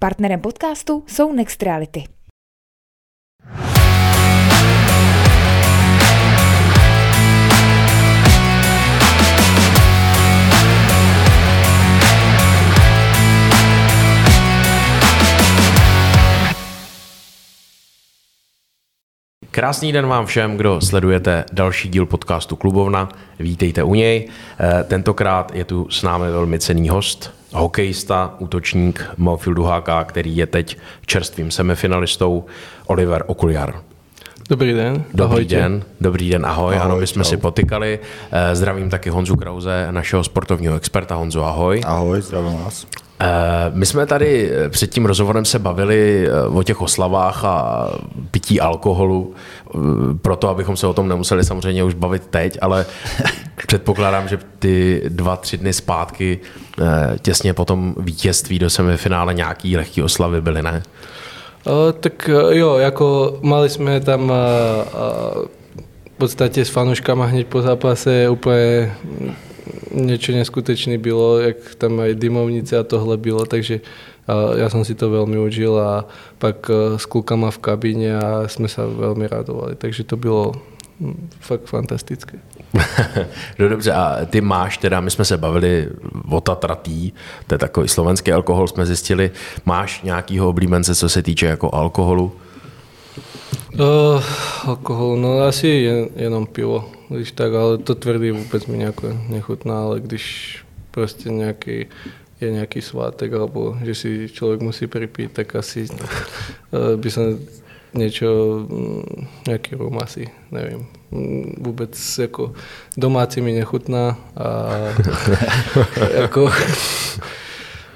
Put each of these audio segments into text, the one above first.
Partnerem podcastu jsou Next Reality. Krásný den vám všem, kdo sledujete další díl podcastu Klubovna. Vítejte u něj. Eh, tentokrát je tu s námi velmi cený host, hokejista, útočník Malfield Duháka, který je teď čerstvým semifinalistou, Oliver Okuliar. Dobrý den. Dobrý Ahojtě. den, dobrý den, ahoj. ahoj ano, my jsme čau. si potykali. Eh, zdravím taky Honzu Krauze, našeho sportovního experta. Honzu, ahoj. Ahoj, zdravím vás. Eh, my jsme tady eh, před tím rozhovorem se bavili eh, o těch oslavách a pití alkoholu, proto abychom se o tom nemuseli samozřejmě už bavit teď, ale předpokládám, že ty dva, tři dny zpátky těsně po tom vítězství do semifinále nějaký lehký oslavy byly, ne? O, tak jo, jako mali jsme tam a, a, v podstatě s fanouškama hned po zápase úplně niečo neskutečné bylo, jak tam aj dymovnice a tohle bylo, takže ja som si to veľmi užil a pak e, s klukama v kabíne a sme sa veľmi radovali, takže to bylo fakt fantastické. no dobře, a ty máš teda, my jsme se bavili o Tatratý, to je takový slovenský alkohol, jsme zjistili, máš nějakýho oblíbence, co se týče jako alkoholu? Uh, alkohol, no asi jen, jenom pivo, když tak, ale to tvrdý vůbec mi nějak nechutná, ale když prostě nějaký je nějaký svátek, alebo že si člověk musí pripít, tak asi uh, by som niečo, mm, nejaký rum asi, nevím. Mm, vůbec jako domácí mi nechutná a jako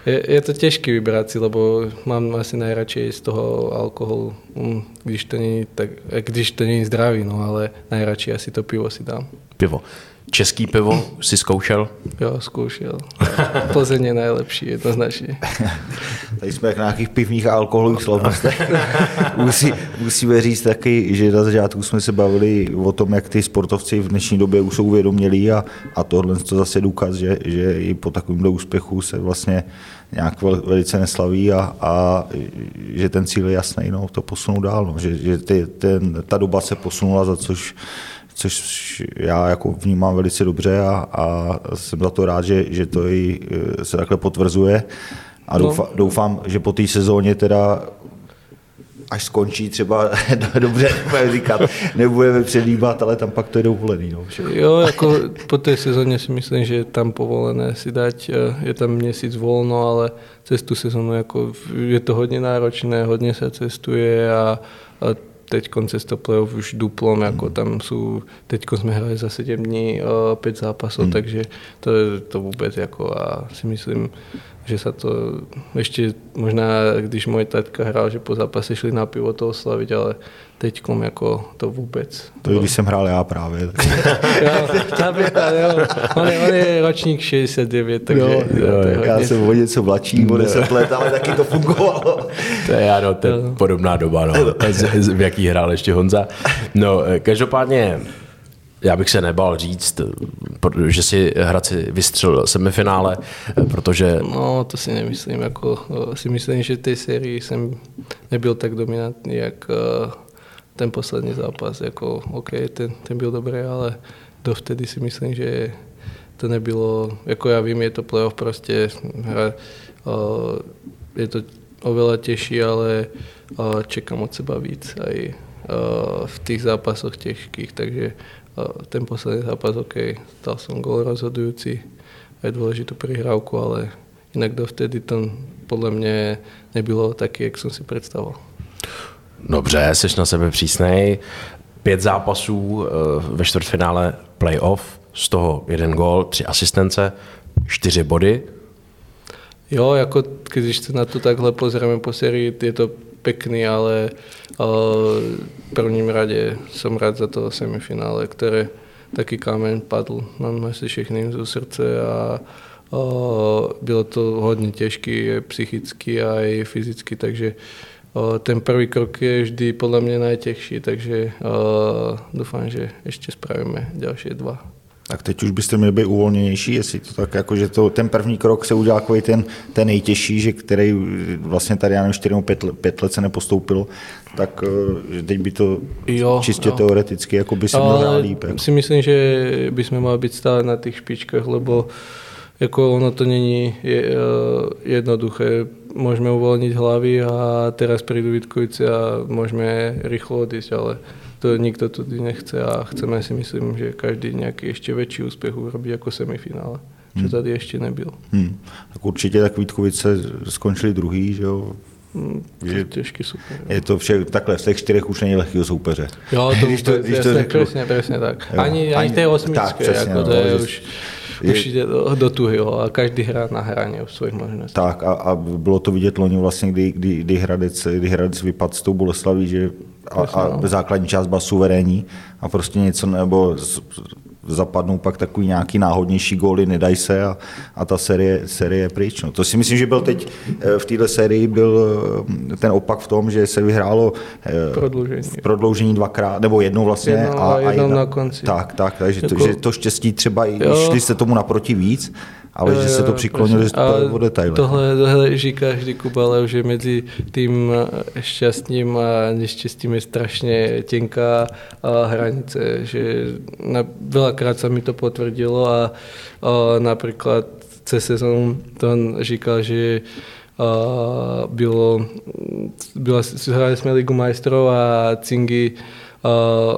je, je to těžké vybrat si, lebo mám asi nejradši z toho alkoholu, mm, když to není, tak, když to není zdravý, no, ale nejradši asi to pivo si dám. Pivo. Český pivo si zkoušel? Jo, zkoušel. Plzeň je nejlepší, jednoznačně. Tady jsme jak na nějakých pivních a alkoholových slavnostech. Musí, musíme říct taky, že na začátku jsme se bavili o tom, jak ty sportovci v dnešní době už jsou uvědomělí a, a tohle to zase důkaz, že, že i po takovémhle úspěchu se vlastně nějak velice neslaví a, a že ten cíl je jasný, no, to posunou dál, no, že, že ty, ten, ta doba se posunula, za což což já jako vnímám velice dobře a, a jsem za to rád, že, že to i e, se takhle potvrzuje. A no. doufám, doufám, že po té sezóně teda až skončí třeba, dobře, nebudeme říkat, nebudeme předjímat, ale tam pak to je dovolený. No, jo, jako po té sezóně si myslím, že je tam povolené si dať, e, je tam měsíc volno, ale cez tu sezónu jako je to hodně náročné, hodně se cestuje a, a teď cez to playoff už duplom, mm. jako tam jsou, teď jsme hráli za 7 dní uh, pět zápasů, mm. takže to je to vůbec jako a si myslím, že se to ještě možná, když můj tatka hrál, že po zápase šli na pivo to oslavit, ale teď jako to vůbec. To je, když jsem hrál já právě. jo, například, jo. On je, on je ročník 69, takže... Jo, jo, jo, já jsem o něco mladší, o 10 let, ale taky to fungovalo. To je, ano, to je podobná doba, no. v jaký hrál ještě Honza. No, každopádně já bych se nebal říct, že si Hradci vystřelil semifinále, protože... No, to si nemyslím. Jako, si myslím, že té sérii jsem nebyl tak dominantní, jak eh, ten poslední zápas. Jako, OK, ten, ten byl dobrý, ale dovtedy si myslím, že to nebylo, jako já vím, je to playoff prostě, hra, eh, je to oveľa těžší, ale eh, čekám od seba víc aj v těch zápasoch těžkých, takže ten posledný zápas, OK, dal som gol rozhodujúci, je dôležitú prihrávku, ale inak dovtedy to podle mě nebylo taky, jak jsem si představoval. Dobře, jsi na sebe přísnej. Pět zápasů eh, ve čtvrtfinále playoff, z toho jeden gol, tři asistence, čtyři body. Jo, jako když se na to takhle pozrieme po sérii, je to pekný, ale v prvním radě jsem rád za to semifinále, které taky kámen padl nám asi všechny zo srdce a bylo to hodně těžké psychicky a i fyzicky, takže ten prvý krok je vždy podle mě nejtěžší, takže doufám, že ještě spravíme další dva. Tak teď už byste měli být uvolněnější, jestli to tak jako, že to, ten první krok se udělal takový ten, ten nejtěžší, že který vlastně tady, já nevím, 4 nebo 5, 5 let se nepostoupilo, tak eh, že teď by to jo, čistě jo. teoreticky jako by se mělo líp. Jako. si myslím, že bychom měli být stále na těch špičkách, lebo jako ono to není je, eh, jednoduché. Můžeme uvolnit hlavy a teraz prídu Vítkovice a můžeme rychlo odísť, ale to nikto tudy nechce a chceme si myslím, že každý nějaký ještě větší úspěch urobí jako semifinále, hmm. tady ještě nebyl. Hmm. Tak určitě tak Vítkovice skončili druhý, že jo, Hmm, je, těžký super. Je to vše, takhle, z těch čtyřech už není lehkého soupeře. Jo, to, když to, když to řeknu, přesně, přesně tak. Jo, ani, ani, té osmičky, jako no, to je už, je, už jde do, do tuhy, jo, a každý hrá na hraně v svých možností. Tak a, a, bylo to vidět loni vlastně, kdy, kdy, kdy, Hradec, kdy Hradec vypadl s tou Boleslaví, že a, a no. základní část byla suverénní a prostě něco, nebo zapadnou pak takový nějaký náhodnější góly, nedají se a, a ta série, série je pryč. No. To si myslím, že byl teď eh, v této sérii byl eh, ten opak v tom, že se vyhrálo eh, prodloužení, v prodloužení dvakrát, nebo jednou vlastně. Jednou a, a, jedna, na konci. Tak, tak, takže jako, to, že to štěstí třeba, i šli se tomu naproti víc, ale jo, že se to přiklonilo, že to o detaily. Tohle, tohle říká vždy Kubalev, že mezi tím šťastním a neštěstím je strašně tenká hranice, že na, veľakrát sa mi to potvrdilo a, a napríklad cez sezónu to on říkal, že a, bylo, byla, hrali jsme Ligu majstrov a Cingy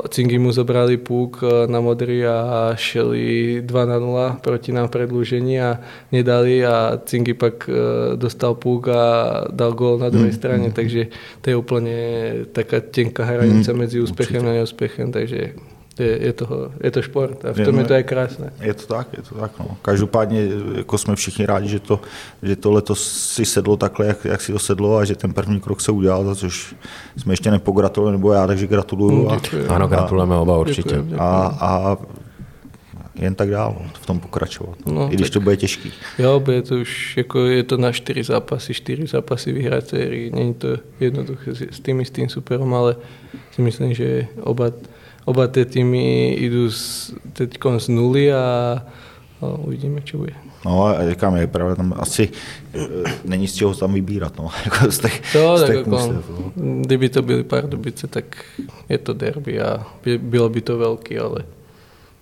Cingy mu zobrali púk na modrý a šeli 2 na 0 proti nám v predlúžení a nedali a Cingy pak uh, dostal púk a dal gól na druhej mm. strane, takže to je úplne taká tenká hranica mm. medzi úspechem Určite. a neúspechem, takže je, je, to, je to šport a v tom je, je to je krásné. Je to tak, je to tak. No. Každopádně jako jsme všichni rádi, že to, že to letos si sedlo takhle, jak, jak si to sedlo a že ten první krok se udělal, za což jsme ještě nepogratulovali, nebo já, takže gratuluju. A, ano, gratulujeme oba určitě. Děkuji, děkuji. A, a jen tak dál, v tom pokračovat. No, I když to bude těžký. Jo, bude to už, jako je to na čtyři zápasy, čtyři zápasy vyhrát sérii. Není to jednoduché s tím, s tím superom, ale si myslím, že oba oba tie týmy z, teď z nuly a, a uvidíme, čo bude. No a říkám, je pravda, tam asi e, není z čeho tam vybírat, no, jako z těch, to, z těch tak jako, no. Kdyby to byly Pardubice, tak je to derby a bylo by to velký, ale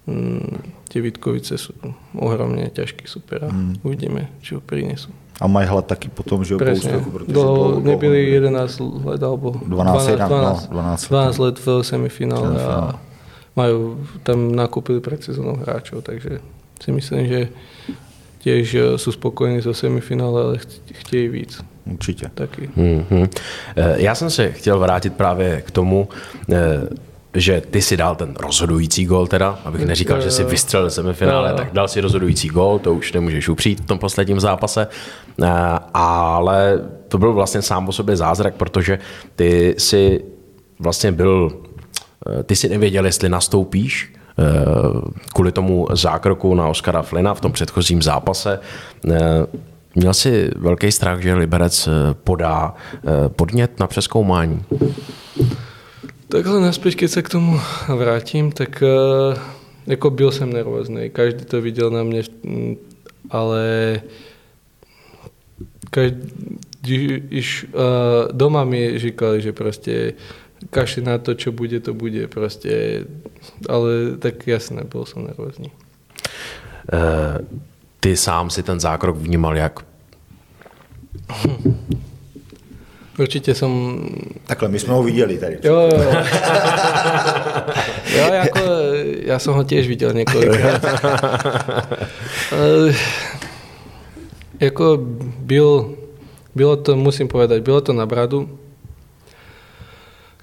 mm, tie Vítkovice sú ohromne ťažký super a mm. uvidíme, čo prinesú. A mají hlad taky potom, že jo, po úspěchu, protože Do, nebyli 11 let, alebo 12, 12, 12, 12, 12 let v semifinále a majú, tam nakúpili pred sezónou hráčov, takže si myslím, že těž jsou spokojení so semifinále, ale chtějí víc. Určitě. Taky. Mm-hmm. Já jsem se chtěl vrátit právě k tomu, eh, že ty si dal ten rozhodující gol teda, abych neříkal, že si vystřelil semifinále, tak dal si rozhodující gol, to už nemůžeš upřít v tom posledním zápase, eh, ale to byl vlastně sám o sobě zázrak, protože ty si vlastně byl, eh, ty si nevěděl, jestli nastoupíš, eh, kvůli tomu zákroku na Oskara Flina v tom předchozím zápase. Měl si velký strach, že Liberec podá podnět na přeskoumání? Takhle naspět, když se k tomu vrátím, tak uh, jako byl jsem nervózný, každý to viděl na mě, ale každý, když uh, doma mi říkali, že prostě kaši na to, čo bude, to bude prostě, ale tak jasné, byl jsem nervózní. Uh, ty sám si ten zákrok vnímal jak? Určitě jsem... Takhle, my jsme ho viděli tady. Jo, jo. jo jako, já jsem ho těž viděl několikrát. Jako byl, bylo to, musím povedať, bylo to na bradu.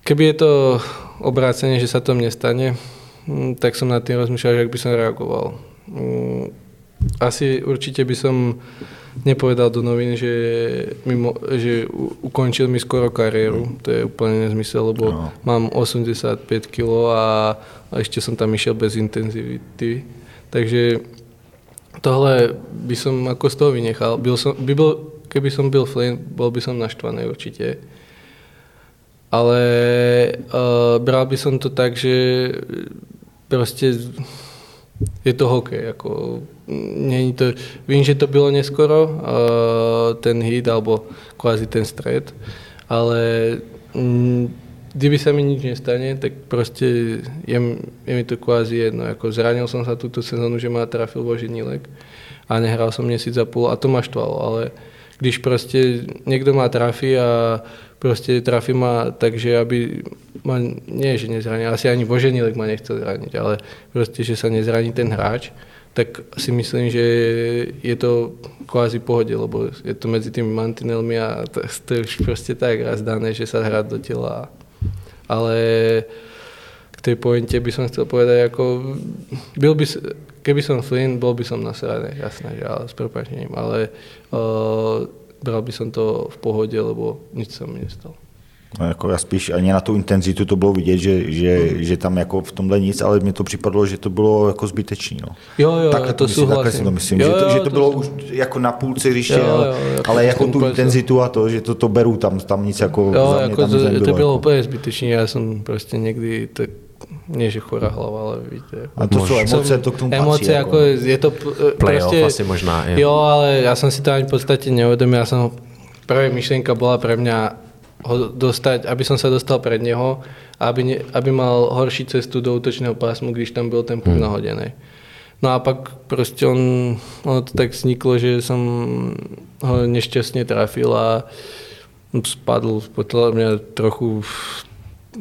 Keby je to obráceně, že se to mne stane, hm, tak jsem nad tím rozmýšlel, jak by som reagoval. Asi určitě by som nepovedal do novín, že, mimo, že ukončil mi skoro kariéru. Mm. To je úplne nezmysel, lebo no. mám 85 kg a, a ešte som tam išiel bez intenzivity. Takže tohle by som ako z toho vynechal. Byl som, by bol, keby som byl Flynn, bol by som naštvaný určite. Ale uh, bral by som to tak, že proste je to hokej, jako není to, vím, že to bylo neskoro, uh, ten hit, alebo kvázi ten stred, ale mm, kdyby sa mi nič nestane, tak prostě je, je mi to kvázi jedno. Jako zranil som sa túto sezónu, že ma trafil Boženílek a nehral som měsíc a půl a to ma štvalo, ale když prostě někdo má trafí a prostě trafí ma takže aby ma, nie že nezranil, asi ani Boženílek ma nechcel zraniť, ale prostě, že sa nezraní ten hráč, tak si myslím, že je to kvázi pohodě, lebo je to mezi tými mantinelmi a to, to je už prostě tak raz dané, že sa hrá do těla. Ale k tej pointe by som chcel povedať, ako byl by, keby som Flynn, bol by som nasraný, jasné, že ale s prepačením, ale uh, bral by som to v pohode, lebo nič sa mi nestalo. No, jako já spíš ani na tu intenzitu to bylo vidět, že, že, hmm. že tam jako v tomhle nic, ale mně to připadlo, že to bylo jako zbytečný. No. Jo, jo, tak, to myslím, takhle si to myslím, jo, jo, že, to, že to, to bylo to... už jako na půlce hřiště, jo, jo, jako ale jako tu intenzitu a to, že to, to beru, tam, tam nic jako jo, za mě jako tam to, nebylo, to bylo jako. úplně zbytečné, já jsem prostě někdy tak nie že chorá hlava, ale víte. A to jsou emoce, to k tomu patří. Emoce, jako, jako je to prostě, asi možná. Je. Jo, ale já jsem si to ani v podstatě neuvědomil, já jsem, prvá myšlenka byla pre mňa ho dostať, aby som sa dostal pred neho a aby, ne, aby mal horší cestu do útočného pásmu, když tam byl ten puk hmm. nahodený. No a pak prostě on, ono to tak vzniklo, že jsem ho nešťastně trafil a spadl, podľa mě trochu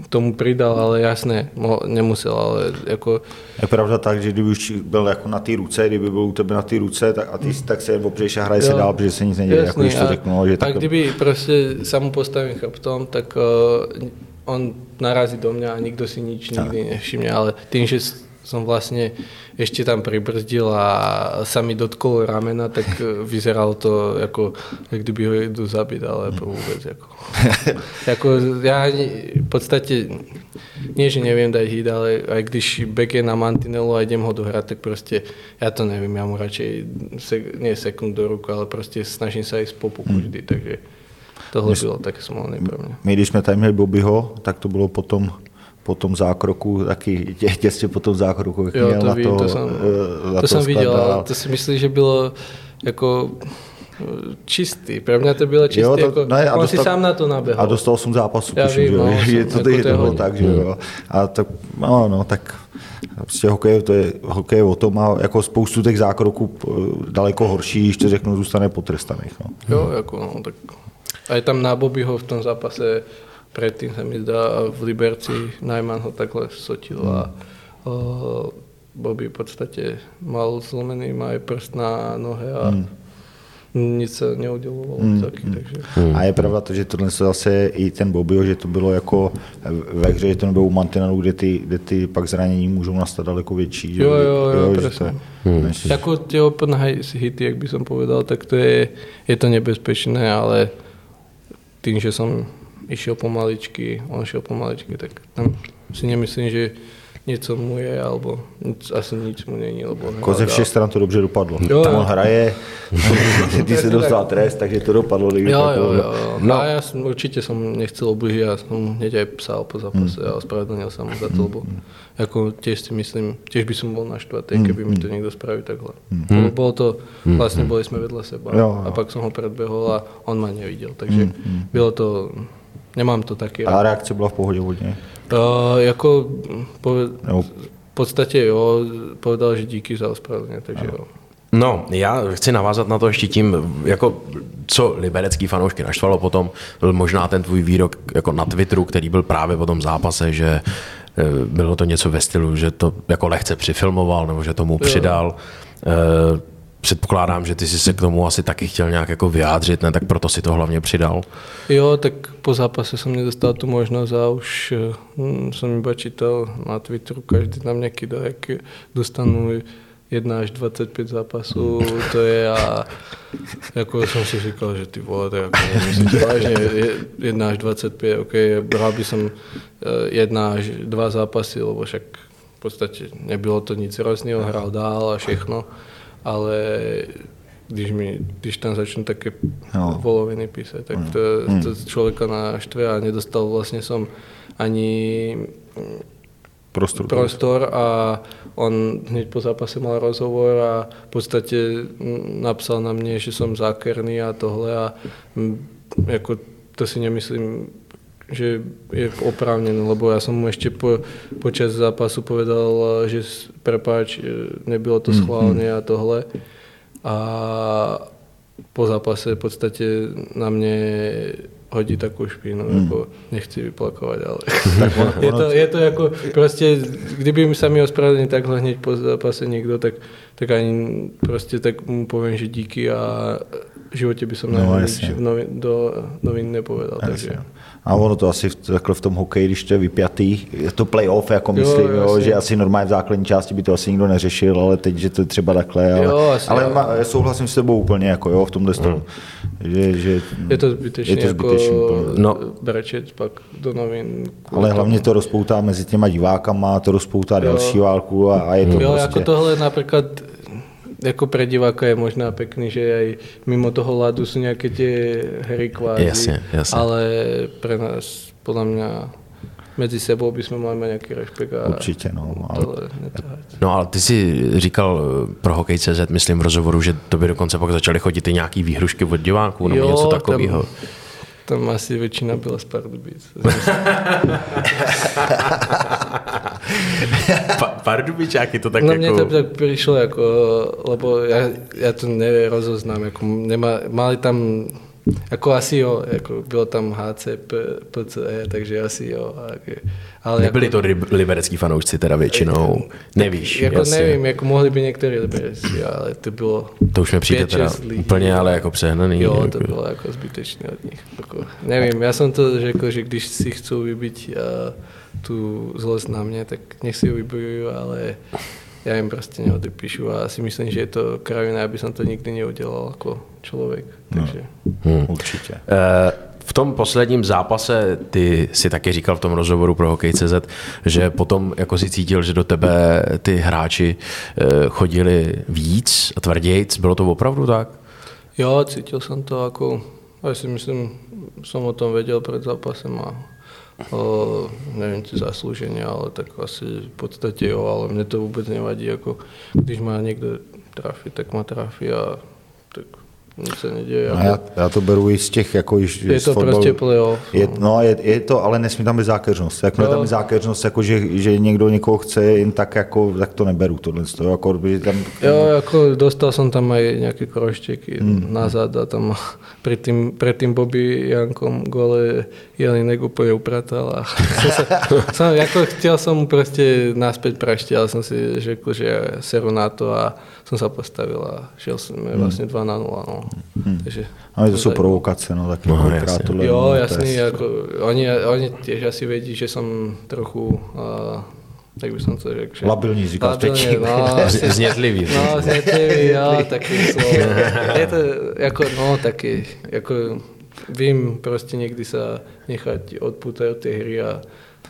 tomu přidal, ale jasné, nemusel, ale jako... Je pravda tak, že kdyby už byl jako na té ruce, kdyby byl u tebe na té ruce, tak, a ty tak se opřeš a hraje se dál, protože se nic neděje, jako to řeknu. No, že tak, tak kdyby prostě sa mu postavím chrbtom, tak uh, on narazí do mě a nikdo si nič nikdy nevšimne, ale tím, že som vlastne ešte tam pribrzdil a sa mi dotkol ramena, tak vyzeralo to ako, jak kdyby ho idú zabiť, ale to vôbec ako. jako ja v podstate nie, že neviem dať hit, ale aj když back je na mantinelu a idem ho dohrať, tak prostě ja to nevím, ja mu radšej sek, nie sekund do ruku, ale prostě snažím sa ísť po puku vždy, takže tohle my, bylo tak smolné pro mě. My, když jsme tady měli Bobbyho, tak to bylo potom po tom zákroku, taky tě, těsně po tom zákroku, jak jo, měl to na to, to jsem, uh, to, to jsem viděl, ale to si myslím, že bylo jako eh, čistý. Pro mě to bylo čistý, jo, to, jako, ne, a on dostal, si sám na to naběhl. A dostal 8 zápasů, Já tuším, vím, že, no, že to, jako to bylo tak, že jo. A tak, no, no, tak prostě hokej, to je, hokej o tom a jako spoustu těch zákroků eh, daleko horší, když to řeknu, zůstane potrestaných. No. Jo, jako no, tak a je tam na Bobbyho v tom zápase predtým sa mi zdá v Liberci Najman ho takhle sotil a uh, Bobby v podstate mal zlomený má aj prst na nohe a mm. nic se neudělovalo mm. taky, mm. takže. Mm. A je pravda to, že tohle se zase i ten Bobby, že to bylo jako ve hře, že to nebylo u mantinelu, kde ty, kde ty pak zranění můžou nastat daleko větší. Že, jo, jo, jo, jo že to mm. než... Jako ty open hity, jak by som povedal, tak to je, je to nebezpečné, ale tým, že som išiel pomaličky, on šiel pomaličky, tak tam si nemyslím, že něco mu je, alebo nic, asi nic mu není. Lebo jako ze všech stran to dobře dopadlo. Jo, Tam on hraje, ty se dostal trest, takže to dopadlo. Jo, jo, jo, jo. No. A já jsem, určitě jsem nechcel obližit, já jsem hneď aj psal po zápase hmm. a ospravedlnil jsem za to, lebo hmm. jako těž si myslím, těž by som bol naštvatý, hmm. keby mi to někdo spravil takhle. Hmm. Bylo to, vlastně byli jsme vedle seba jo, jo. a pak jsem ho predbehol a on ma neviděl, takže hmm. bylo to Nemám to taky. A reakce byla v pohodě hodně? Uh, jako poved, no. v podstatě jo, povedal, že díky za ospravedlně, takže jo. No, já chci navázat na to ještě tím, jako co liberecký fanoušky naštvalo potom, byl možná ten tvůj výrok jako na Twitteru, který byl právě po tom zápase, že eh, bylo to něco ve stylu, že to jako lehce přifilmoval, nebo že tomu přidal. Jo. Eh, předpokládám, že ty jsi se k tomu asi taky chtěl nějak jako vyjádřit, ne? tak proto si to hlavně přidal. Jo, tak po zápase jsem nedostal tu možnost a už hm, jsem iba čítal na Twitteru, každý tam nějaký kydá, jak dostanu 1 až 25 zápasů, to je a jako jsem si říkal, že ty vole, to jako nemyslíš vážně, 1 až 25, ok, bral by som 1 až 2 zápasy, lebo však v podstatě nebylo to nic hrozného, hrál dál a všechno ale když, mi, když tam začnu také no. voloviny písať, tak to, to člověka naštve a nedostal vlastně som ani Prostor. prostor a on hneď po zápase mal rozhovor a v podstate mm, napsal na mne, že som zákerný a tohle a mm, jako to si nemyslím, že je oprávnené, lebo ja som mu ešte po, počas zápasu povedal, že prepáč, e, nebylo to schválne a tohle. A po zápase v podstate na mne hodí takú špínu, mm. ako nechci vyplakovať, ale je, to, je to ako proste, kdyby mi sa mi ospravedlnil takhle hneď po zápase niekto, tak, tak ani proste tak mu poviem, že díky a v živote by som No, jasně. do novín nepovedal. Takže. A ono to asi v, takhle v tom hokeji, když to je vypjatý, je to playoff, jako myslím, jo, jasně. že asi normálně v základní části by to asi nikdo neřešil, ale teď, že to je třeba takhle, ale, Jo, asi ale jo. ma, souhlasím s tebou úplně, jako jo, v tomhle mm. že, že Je to zbytečné, je to jako zbytečný, úplně. No. brečet pak do novin. ale hlavně to rozpoutá mezi těma divákama, to rozpoutá další válku a, a je to Jo, prostě... jako tohle napríklad jako pre diváka je možná pekný, že aj mimo toho ľadu sú nejaké tie hry kvázi, Jasne, jasne. ale pre nás podľa mňa medzi sebou by sme mali mať nejaký rešpekt a Určitě, no, ale-. No ale ty si říkal pro Hokej.cz, myslím v rozhovoru, že to by dokonce pak začaly chodit i nějaký výhrušky od diváků nebo Jo, něco tam- takového. Tam asi väčšina byla z Pardubic. Pa, Pardubičáky to tak no jako... mne to tak prišlo, ako, lebo ja, ja to nerozoznám. Ako nemá, mali tam, ako asi jo, ako bylo tam HC, PCE, takže asi jo. Ale Nebyli jako, to rib- liberecký fanoušci teda většinou, nevíš, Jako jasně. nevím, jako mohli by některé liberci, ale to bylo To už mi přijde teda lidí. úplně ale jako přehnaný. Jo, jako. to bylo jako zbytečné od nich. Jako, nevím, já jsem to řekl, že když si chcou vybiť uh, tu zlost na mě, tak nech si ho vybojují, ale já jim prostě neodepíšu a si myslím, že je to kravina, aby som to nikdy neudělal jako člověk. Takže Hmm. Určitě. Eh, V tom posledním zápase ty si taky říkal v tom rozhovoru pro Hokej.cz, že potom jako si cítil, že do tebe ty hráči eh, chodili víc a tvrdějc. Bylo to opravdu tak? jo, cítil jsem to jako, já si myslím, jsem o tom věděl před zápasem a nevím, či zaslouženě, ale tak asi v podstatě jo, ale mě to vůbec nevadí, jako když má někdo trafí, tak má trafí a nic se neděje. No, Jako, já, já, to beru i z těch, jako již je to fotbalu. prostě playoff. Je, no, je, je, to, ale nesmí tam být zákeřnost. Jakmile Jo. tam je zákeřnost, jako že, že někdo někoho chce jen tak, jako, tak to neberu. Tohle, to, jako, že tam, Jo, jako dostal jsem tam aj nějaké kroštěky hmm. nazad a tam před tým, před tým Bobby Jankom gole Jelinek úplně upratal a jsem, se, jsem, jako chtěl jsem prostě náspět praště, ale jsem si řekl, že seru na to a jsem se postavil a šel jsem vlastně 2 na 0. No. Takže, ale to jsou tak- provokace, no, tak No, no, jasně. tohle, Jo, no, to jasný, jako, oni, oni těž asi vědí, že jsem trochu, uh, jak bych to řekl, že... Labilní, říkal Labilně, předtím. no, Znětlivý. No, znětlivý, jo, taky slovo. Je to jako, no, taky, jako vím prostě někdy se nechat odputat od té hry a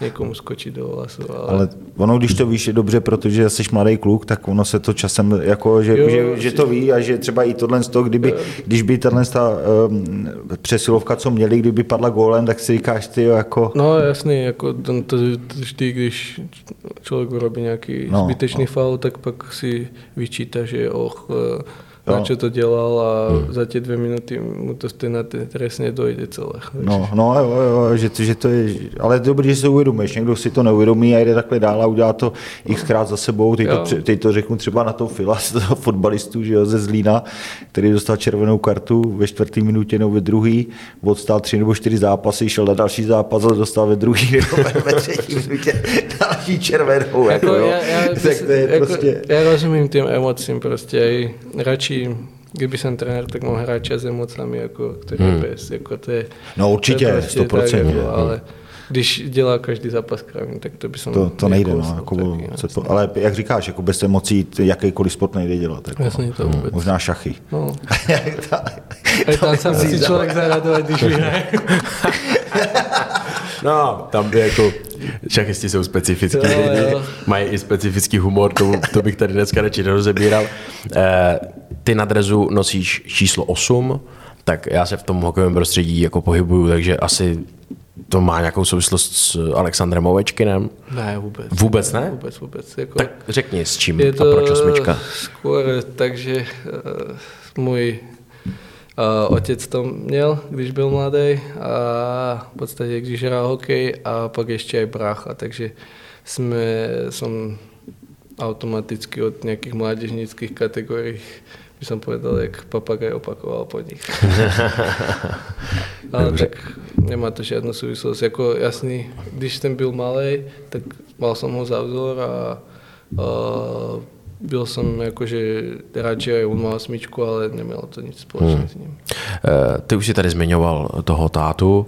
někomu skočit do vlasu, ale, Ale ono, když to víš, je dobře, protože jsi mladý kluk, tak ono se to časem, jako, že, Jo, že, že, to ví a že třeba i tohle, z toho, kdyby, když by tahle ta, um, přesilovka, co měli, kdyby padla gólem, tak si říkáš, ty jo, jako, No jasný, jako to, to, vždy, když člověk urobí nějaký No, zbytečný no. faul, tak pak si vyčítá, že och, eh, Na čo to dělal a hmm. za ty dvě minuty mu to stejně trestně dojde celé. No, no jo, jo, že, to, že to je, ale dobrý, že to uvědomíš, někdo si to neuvědomí a jde takhle dál a udělá to xkrát za sebou, teď to, Jo. teď to řeknu třeba na toho Fila, toho fotbalistu, že jo, ze Zlína, který dostal červenou kartu ve čtvrtý minutě nebo ve druhý, odstál tři nebo čtyři zápasy, šel na další zápas a dostal ve druhý nebo ve- třetí minutě další červenou, jako, jo. já, já, tak to je jako, prostě, já rozumím tým emocím, prostě aj kdyby jsem trenér, tak mohl hrát čas s emocami, jako, který hmm. bez, jako to je, No, určitě, to je prostě 100%, tak, jako, no. ale když dělá každý zápas kravin, tak to by som to, to nejde, no, nekousl jako, taky, se to, ale jak říkáš, jako bez emocí jakýkoliv sport nejde dělat. Jako, Jasně, to vůbec. Možná šachy. No. A tam se musí člověk zaradovat, když vyhraje. No, tam by jako šachisti jsou specifický Jo, lidi, jo. mají i specifický humor, to, to bych tady dneska radši nerozebíral. Eh, ty na drezu nosíš číslo 8, tak já se v tom hokejovém prostředí jako pohybuju, takže asi to má nějakou souvislost s Alexandrem Ovečkinem? Ne, vůbec. Vůbec ne? Vůbec, vůbec. Jako, Tak řekni, s čím je a to proč osmička? skôr tak, že uh, můj uh, otec to měl, když byl mladý a v podstatě, když hrál hokej a pak ještě aj brácha, takže jsme, som automaticky od nějakých mládežnických kategórií by som povedal, jak papagaj opakoval po nich. Ale Dobře. tak nemá to žiadnu súvislosť. Jako jasný, když jsem byl malý, tak mal som ho za vzor a, a byl som jakože radši aj on mal osmičku, ale nemělo to nic společného Hmm. s ním. Eh, Ty už si tady zmiňoval toho tátu,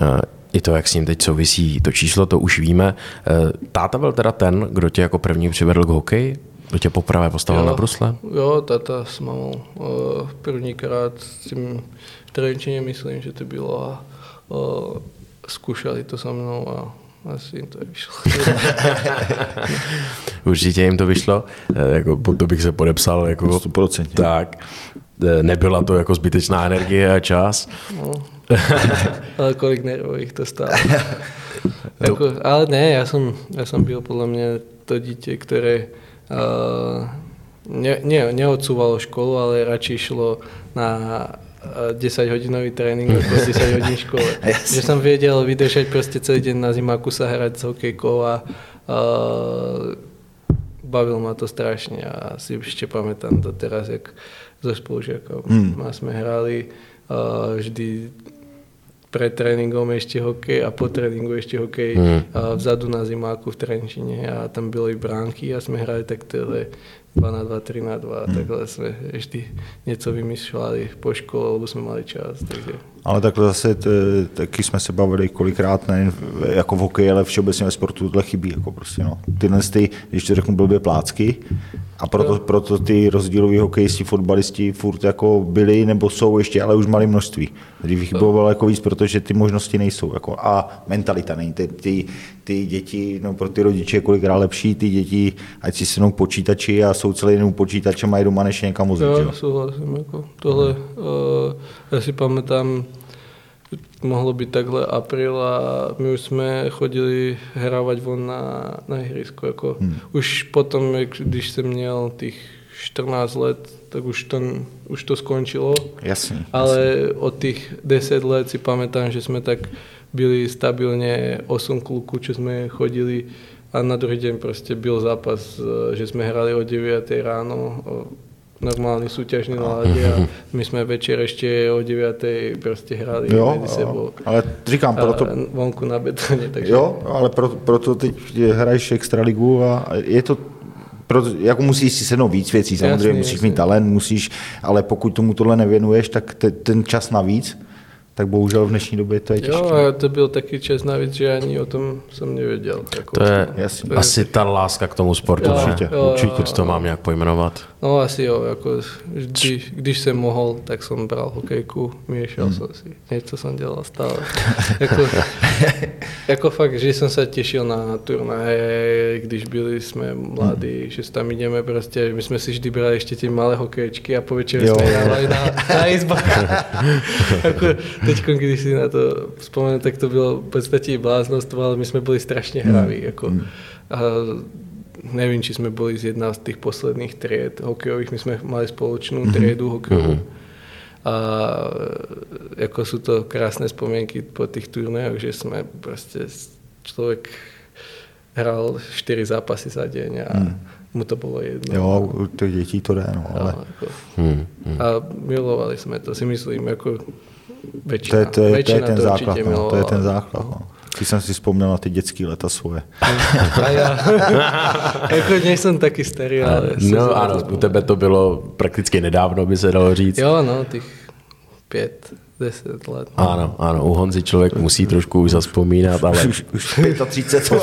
eh, i to, jak s ním teď souvisí to číslo, to už víme. Eh, Táta byl teda ten, kdo tě jako první přivedl k hokeji? Kdo tě poprvé postavil na brusle? Jo, tata s mamou uh, prvníkrát s tím v Trenčine myslím, že to bylo a uh, skúšali to so mnou a asi jim to vyšlo. Určitě jim to vyšlo, eh, jako, pod to bych se podepsal. Jako, 100%. Tak, Eh, nebyla to jako zbytečná energie a čas. No. ale kolik nervů jich to stálo. jako, ale ne, já jsem, já jsem byl podle mě to dítě, které uh, ne, ne, neodsúvalo školu, ale radši šlo na uh, 10 hodinový trénink ako 10 hodín škole. Jasne. že som vedel vydržať proste celý deň na zimáku sa hrať s hokejkou a uh, bavil ma to strašne a si ešte pamätám doteraz, jak so spolužiakom Hmm. hmm. sme hrali uh, vždy pred tréningom ešte hokej a po tréningu ešte hokej Hmm. hmm. vzadu na zimáku v Trenčine a tam byli bránky a sme hrali tak tyle 2 na 2, 3 na 2 hmm. takhle sme vždy něco vymýšľali po škole, lebo sme mali čas, takže Ale takhle zase t, taky jsme se bavili kolikrát, ne jako v hokeji, ale všeobecně ve sportu tohle chybí. Jako prostě, no. Tyhle, ty, když to řeknu blbě, plácky. A proto, proto ty rozdíloví hokejisti, fotbalisti furt jako byli nebo jsou ještě, ale už malé množství. Jich bylo jako víc, protože ty možnosti nejsou. Jako, a mentalita není. Ty, ty, ty děti, no pro ty rodiče je kolikrát lepší, ty děti, ať si sednou počítači a jsou celý den u počítače, mají doma než někam vozit. že Jo, jo? súhlasím. Ako tohle, uh, ja si pamätám, mohlo byť takhle apríl a my už sme chodili hrávať von na, na ihrisko. Jako hmm. Už potom, když jsem měl těch 14 let, tak už to, už to skončilo. Jasný. Ale od tých 10 let si pamätám, že sme tak byli stabilne 8 kluků, čo sme chodili a na druhý deň proste byl zápas, e, že sme hrali o 9 ráno, o normálny súťažný nálade a my sme večer ešte o 9 proste hrali Jo, medzi sebou. ale říkám, proto, vonku na betone, takže... Jo, ale proto, proto teď hraješ extraligu a je to proto, jako musíš si sednout víc věcí, samozřejmě musíš mít talent, musíš, ale pokud tomu tohle nevěnuješ, tak te, ten čas navíc, tak bohužel v dnešní době to je těžké. Jo, a to byl taký čas navíc, že ani o tom jsem nevěděl. Jako, To je. To je- asi ta láska k tomu sportu. Jo, určitě, jo, určitě. to mám nějak pojmenovat. No asi jo, jako vždy, když jsem mohl, tak jsem bral hokejku, miešal Hmm. jsem si, něco jsem dělal stále. jako, jako fakt, že jsem se těšil na turnaje, když byli jsme mladí, Hmm. že tam ideme prostě, my jsme si vždy brali ještě ty malé hokejčky a po večeru Jo. jsme hrávali na, na izbách. jako, teď, když si na to vzpomenu, tak to bylo v podstatě bláznostvo, ale my jsme byli strašně hraví. Jako, a nevím, či jsme byli z jedna z těch posledních tried hokejových, my jsme mali společnou triedu hokejovou. A jako jsou to krásné vzpomínky po těch turnajích, že jsme prostě člověk hrál čtyři zápasy za den a mu to bylo jedno. Jo, u těch dětí to jde, no, ale No, jako, Hmm. a milovali jsme to, si myslím, jako to většina. je, to je, to je ten to základ, no, to je ten základ. No. Když jsem si vzpomněl na ty dětské leta svoje. A já, jako nejsem taky starý, ale... No to ano, u tebe to bylo prakticky nedávno, by se dalo říct. Jo, no, těch pět, deset let. Ano, ano, u Honzy člověk musí trošku už zaspomínat, ale, Už, už 35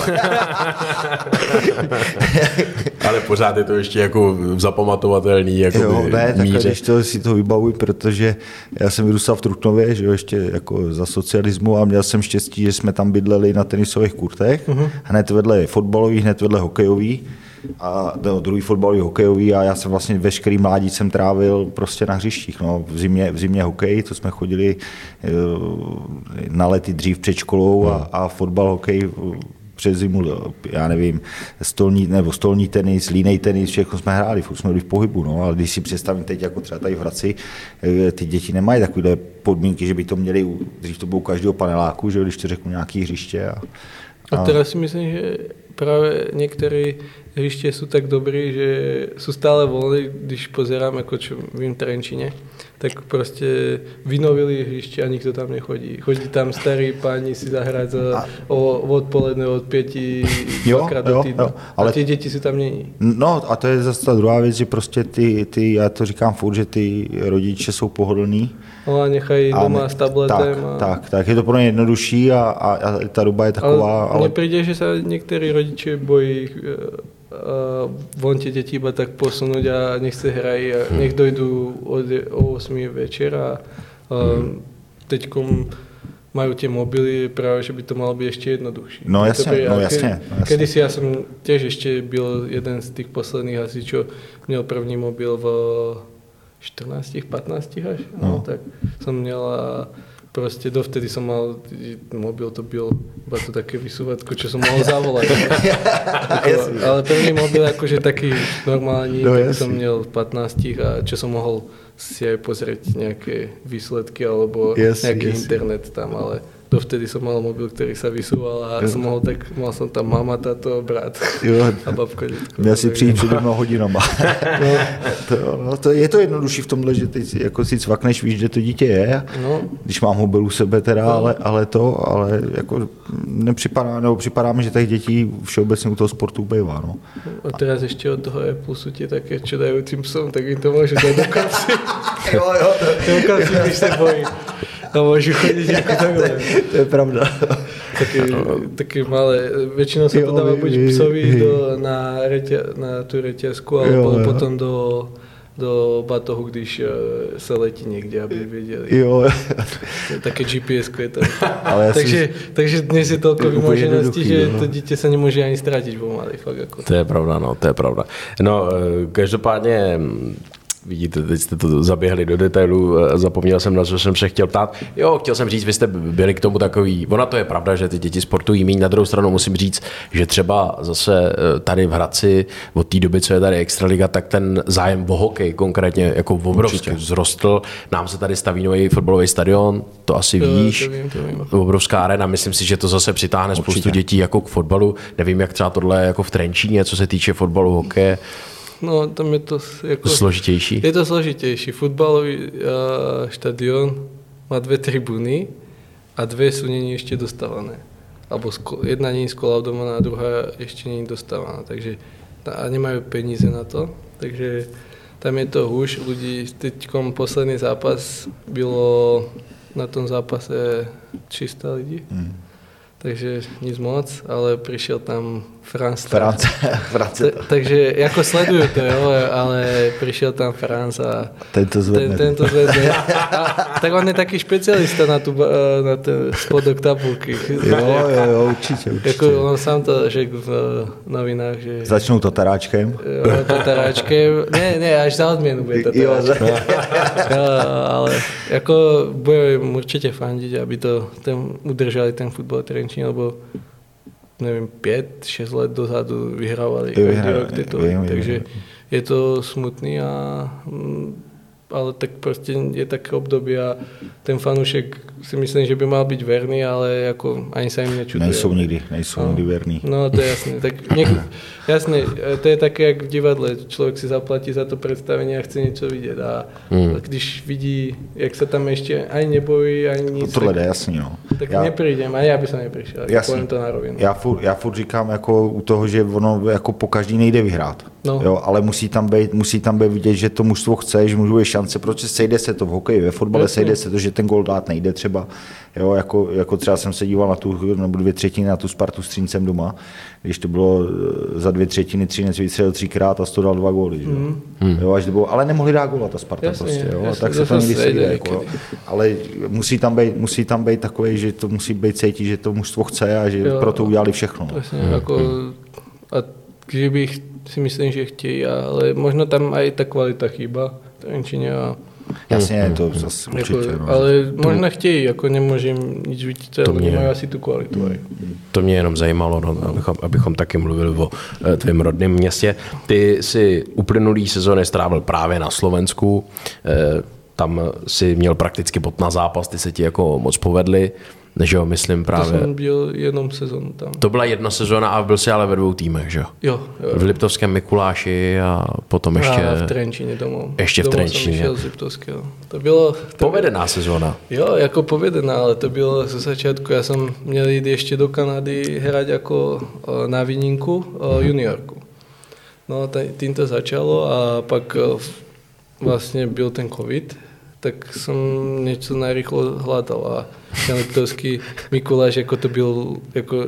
ale pořád je to ještě jako zapamatovatelný jako Jo, ne, tak když to si to vybavuji, protože já jsem vyrůstal v Trutnově, že jo, ještě jako za socialismu a měl jsem štěstí, že jsme tam bydleli na tenisových kurtech, uh-huh. hned vedle fotbalový, hned vedle hokejový a no, druhý fotbalový hokejový a já jsem vlastně veškerý mládí jsem trávil prostě na hřištích. No. V, zimě, v zimě hokej, to jsme chodili eh, na lety dřív před školou a, a fotbal, hokej přes zimu, já nevím, stolní, nebo stolní tenis, línej tenis, všechno jsme hráli, furt jsme byli v pohybu, no, ale když si představím teď, jako třeba tady v Hradci, eh, ty děti nemají takové podmínky, že by to měli, dřív to bylo u každého paneláku, že když to řeknu nějaký hřiště. A, a, teraz si myslím, že právě některé hřiště jsou tak dobrý, že jsou stále volné, když pozerám, jako čo vím v Trenčine, tak prostě vynovili hřiště a nikto tam nechodí. Chodí tam starí páni si zahrát za, o, odpoledne od pěti dvakrát do týdna. Ale... A ty děti si tam není. No a to je zase ta druhá věc, že prostě ty, ty, já to říkám furt, že ty rodiče jsou pohodlní. No a nechají a doma ne, s tabletem. Tak, a... tak, tak, je to pro ně jednodušší a, a, a ta doba je taková. Ale, ale... mně přijde, že se někteří rodiče bojí uh, von tie deti iba tak posunúť a nech sa hrají a nech dojdú od, o 8 večer a uh, teďkom majú tie mobily, práve že by to malo byť ešte jednoduchšie. No jasne, no jasne. No. Kedysi ja som tiež ešte byl jeden z tých posledných asi, čo měl první mobil v 14, 15 až, no, no tak som měl a Proste dovtedy som mal, mobil to byl iba to také vysúvatko, čo som mohol zavolať. ako, ale prvný mobil akože taký normálny, no, tak som měl v 15 a čo som mohol si aj pozrieť nejaké výsledky alebo yes, nejaký yes. internet tam, ale dovtedy som mal mobil, ktorý sa vysúval a jo. som mohol tak, mal som tam mama, tato, brat jo. a babka. Měl si přijít před dvěma hodinama. no. to, no, to, je to jednodušší v tomhle, že teď jako si cvakneš, víš, že to dítě je, no. když mám mobil u sebe teda, no. ale, ale to, ale jako nepřipadá, nebo připadá mi, že těch dětí všeobecně u toho sportu ubejvá. No. A teraz ještě od toho je plusu tě také čo dají tím psom, tak jim to může dát do kapsy. jo, jo. Do kapsy, když se bojí a můžu chodit jako takhle. to je pravda. Taky, taky malé. Většinou se to dává buď psovi do, na, retě, na tu retězku, jo. potom do do batohu, když uh, se letí někde, aby věděli. Jo. Také GPS je to. Ale takže, si... takže dnes je tolik vymožeností, že no. to dítě se nemůže ani ztratit pomaly. Fakt jako. To je pravda, no, to je pravda. No, eh, každopádně Vidíte, teď jste to zaběhli do detailů, eh, zapomněl jsem na co jsem se chtěl ptát. Jo, chtěl jsem říct, vy jste byli k tomu takový, ona to je pravda, že ty děti sportují méně, na druhou stranu musím říct, že třeba zase eh, tady v Hradci od té doby, co je tady Extraliga, tak ten zájem o hokej konkrétně jako obrovský vzrostl. Nám se tady staví nový fotbalový stadion, to asi to, víš, to vím, to vím. obrovská arena, myslím si, že to zase přitáhne Určitě. spoustu dětí jako k fotbalu. Nevím, jak třeba tohle jako v Trenčíně, co se týče fotbalu, hokeje. No, tam je to jako... Složitější? Je to složitější. Futbalový uh, má dvě tribuny a dvě jsou není ještě dostávané. Alebo jedna není skolaudovaná a druhá ještě není dostávaná. Takže a nemají peníze na to. Takže tam je to hůř. Lidi, teď poslední zápas bylo na tom zápase 300 lidí. Hmm takže nic moc, ale přišel tam Franz. Franz, Franz Ta, takže jako sleduju to, jo, ale přišel tam Franz a ten to zvedne. Ten, ten to zvedne. A, tak on je taky specialista na, tu, na ten spodok tabulky. Jo, jo, jo, určitě, určitě. Jako on sám to řekl v novinách, že... Začnou to taráčkem. Jo, to taráčkem. Ne, ne, až za odměnu bude to taráčkem. Jo, ale jako budeme určitě fandit, aby to ten, udrželi ten fotbal Trenčín, lebo nevím, pět, šest let dozadu vyhrávali každý rok tyto. Takže je to smutný a mm, ale tak prostě je také období a ten fanúšek si myslím, že by mal být verný, ale jako ani se jim nečuduje. Nejsou nikdy, nejsou no. nikdy verní. No to je jasné. Tak něk, jasné, to je také jak v divadle. Člověk si zaplatí za to představení a chce něco vidět. A hmm. když vidí, jak se tam ještě ani nebojí, ani nic. Tohle je jasný, no. Tak já, neprijdem, a já bych se nepřišel. Jasný. to na rovinu. Já furt, já furt říkám jako u toho, že ono jako po každý nejde vyhrát. No. Jo, ale musí tam, být, musí tam být vidět, že to mužstvo chce, že můžu šance, proč sejde se to v hokeji, ve fotbale Jasně. sejde se to, že ten gol dát nejde třeba. Jo, jako, jako třeba jsem se díval na tu, nebo dvě třetiny na tu Spartu s Třincem doma, když to bylo eh, za dvě třetiny Třinec vystřelil třikrát a to dal dva góly. Mm. Jo, až to bylo, ale nemohli dát góla ta Sparta jasně, prostě. Jo, jasně, tak se to někdy sejde. Jako, ale musí tam, být, musí tam být takový, že to musí být cítit, že to mužstvo chce a že jo, pro to udělali všechno. Jasně, mm. jako, a že bych si myslím, že chtějí, ale možno tam aj ta kvalita chýba v Trenčine a Jasně, to zase jako, určitě. No. ale možná chtějí, jako nemůžem nic To ale mě- nemají asi tu kvalitu. aj. To mě jenom zajímalo, no, abychom, abychom taky mluvili o eh, tvém rodném městě. Ty si uplynulý sezóny strávil právě na Slovensku, eh, tam si měl prakticky bod na zápas, ty se ti jako moc povedly, že jo, myslím To právě. jsem byl jednom sezónu tam. To byla jedna sezóna a byl si ale ve dvou týmech, že jo? Jo. V Liptovském Mikuláši a potom ještě A v Trenčíně domů. Ještě v Trenčíně. Jsem z Liptovského. To bylo... To povedená sezóna. Jo, jako povedená, ale to bylo ze začátku. Já jsem měl jít ještě do Kanady hrať jako eh, na výnimku eh, juniorku. No, tím to začalo a pak eh, vlastně byl ten covid, tak jsem něco najrychlo hledal a ten Liptovský Mikuláš, jako to byl, jako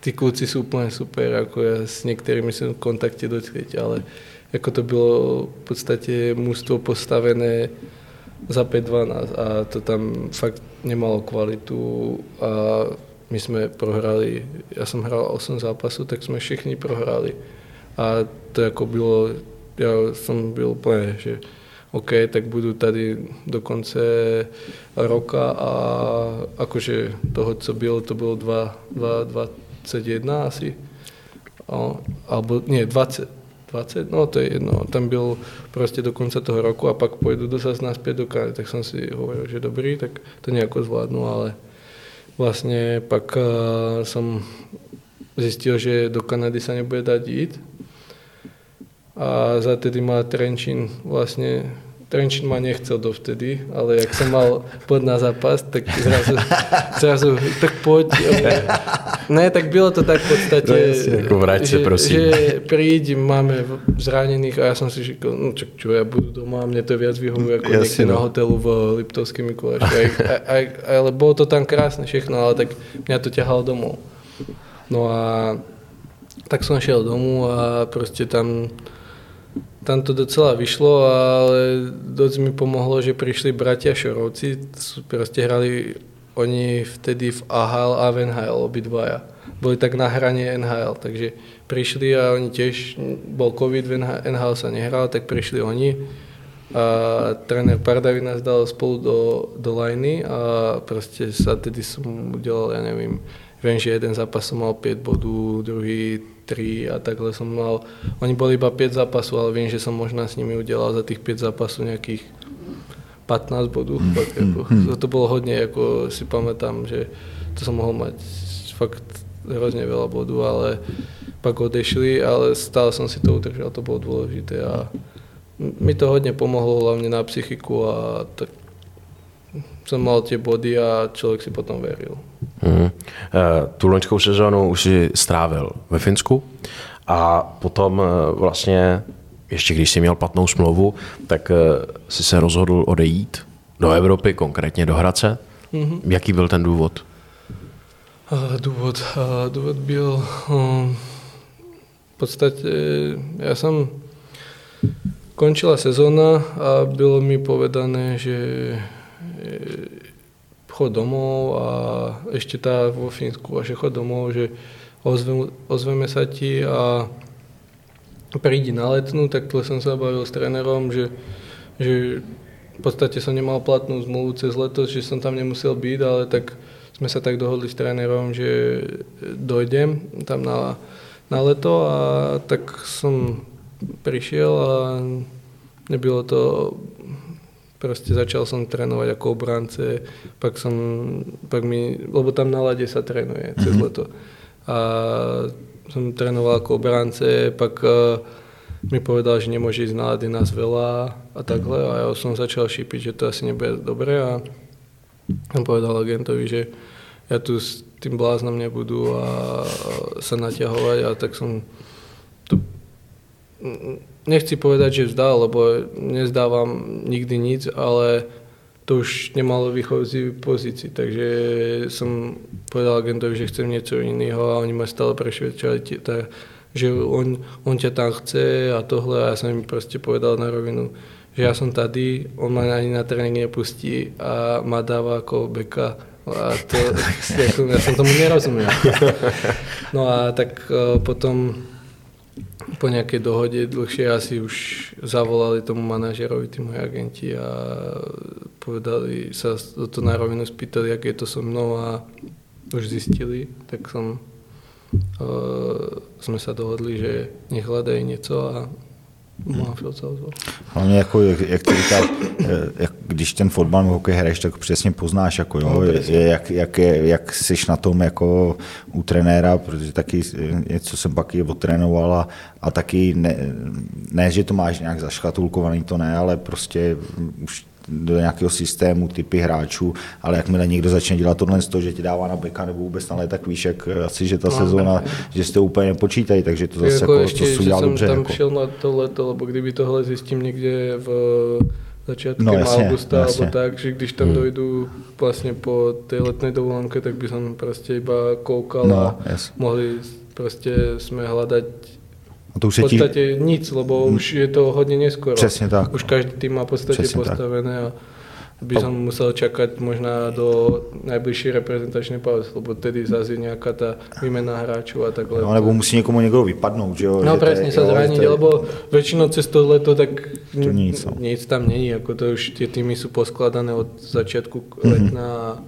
ty kluci jsou úplně super, jako já s některými jsem v kontakte doteď, ale jako to bylo v podstatě mužstvo postavené za 5-12 a to tam fakt nemalo kvalitu a my jsme prohrali, já jsem hrál 8 zápasů, tak jsme všichni prohrali. A to jako bylo, já jsem byl úplně, že OK, tak budu tady do konce roka a akože toho, co bylo, to bylo 2, 2, 21 asi. A, alebo nie, 20, 20, no to je jedno, tam byl prostě do konce toho roku a pak půjdu do zase naspět do Kanady, tak jsem si hovoril, že dobrý, tak to nějako zvládnu, ale vlastně pak uh, jsem zjistil, že do Kanady se nebude dát jít a za tedy má Trenčín vlastně Trenčín ma nechcel dovtedy, ale jak som mal pod na zápas, tak zrazu, zrazu tak poď. Ne, tak bylo to tak v podstate, No jasne, ako vrať sa, že, prosím. že príď, máme zranených a ja som si říkal, no čak čo, ja budu doma, mne to viac vyhovuje ako Jasne, niekde na no. hotelu v Liptovském Mikuláši. Aj, aj, aj, ale bolo to tam krásne všechno, ale tak mňa to ťahalo domov. No a tak som šiel domů a prostě tam, tam to docela vyšlo, ale dosť mi pomohlo, že prišli bratia Šorovci, prostě hrali oni vtedy v AHL a v NHL obidvaja. Boli tak na hraně NHL, takže prišli a oni tiež, bol covid, v NH- NHL sa nehral, tak prišli oni a tréner Pardavi nás dal spolu do, do liney a prostě sa tedy som udělal, ja nevím, viem, že jeden zápas som mal 5 bodů, druhý 3 a takhle som mal, oni boli iba 5 zápasů, ale viem, že som možná s nimi udělal za tých 5 zápasů nějakých 15 bodů. Mm. Fakt, jako, to, to bylo hodně, jako si pamätám, že to som mohl mať fakt hrozně veľa bodů, ale pak odešli, ale stále som si to udržal, to bylo důležité a mi to hodně pomohlo, hlavně na psychiku a tak jsem mal tie body a člověk si potom veril. Eh, Tu loňskou sezónu už si strávil ve Finsku a potom eh, vlastně, ještě když jsi měl platnou smlouvu, tak eh, si se rozhodl odejít do Evropy, konkrétně do Hradce. Mhm. Jaký byl ten důvod? A důvod, a důvod byl um, v podstatě, já jsem končila sezóna a bylo mi povedané, že chod domov a ešte tá vo Fínsku a že chod domov, že ozvem, ozveme sa ti a prídi na letnú, tak to som sa bavil s trénerom, že, že v podstate som nemal platnú zmluvu cez leto, že som tam nemusel byť, ale tak sme sa tak dohodli s trénerom, že dojdem tam na, na leto a tak som prišiel a nebylo to Proste začal som trénovať ako obránce, pak som, pak mi, lebo tam na lade sa trénuje cez leto. A som trénoval ako obránce, pak uh, mi povedal, že nemôže ísť na lady nás veľa a takhle. A ja som začal šípiť, že to asi nebude dobré. A som povedal agentovi, že ja tu s tým bláznom nebudu a sa naťahovať a tak som to nechci povedať, že vzdal, lebo nezdávam nikdy nic, ale to už nemalo výchozí pozícii, takže som povedal agentovi, že chcem niečo iného a oni ma stále presvedčali, že on, on ťa tam chce a tohle. A ja som im proste povedal na rovinu, že ja som tady, on ma ani na tréning nepustí a ma dáva ako beka. A to, ja som tomu nerozumel. No a tak eh, potom po nejakej dohode dlhšie asi už zavolali tomu manažerovi, tí moji agenti a povedali sa to na rovinu spýtali, aké je to so mnou a už zistili, tak som uh, sme sa dohodli, že nech hľadajú niečo a Hlavně jako, jak, jak ty říkáš, eh, jak, když ten fotbal hokej hraješ, tak přesně poznáš, jako, jo, no, je, jak, jak, je, jak jsi na tom jako u trenéra, protože taky něco jsem pak i odtrénoval a, a taky ne, ne, že to máš nějak zaškatulkovaný, to ne, ale prostě už do nějakého systému, typy hráčů, ale jakmile někdo začne dělat tohle z toho, že ti dává na beka nebo vůbec na tak víš, jak asi, že ta no, sezóna, ne. že jste úplně nepočítají, takže to zase jako, ještě, to udělal dobře. tam jako. šel na to leto, lebo kdyby tohle zjistím někde v začátkem no, jasně, augusta, jasně. alebo tak, že když tam hmm. dojdu vlastně po té letné dovolenke, tak by som prostě iba koukal no, a jasně. mohli prostě jsme hledat a to už v podstatě tí... nic, lebo hmm. už je to hodně neskoro. Přesně tak. Už každý tým má v podstatě Přesně postavené tak. a by som musel čakať možná do najbližšej reprezentačnej pauzy, lebo tedy zase nejaká tá výmena hráčov a takhle. No, nebo musí někomu někdo vypadnout, že jo? No že presne sa zraniť, lebo väčšinou cez to leto tak to nic, no. nic tam není, ako to už tie týmy sú poskladané od mm-hmm. letna,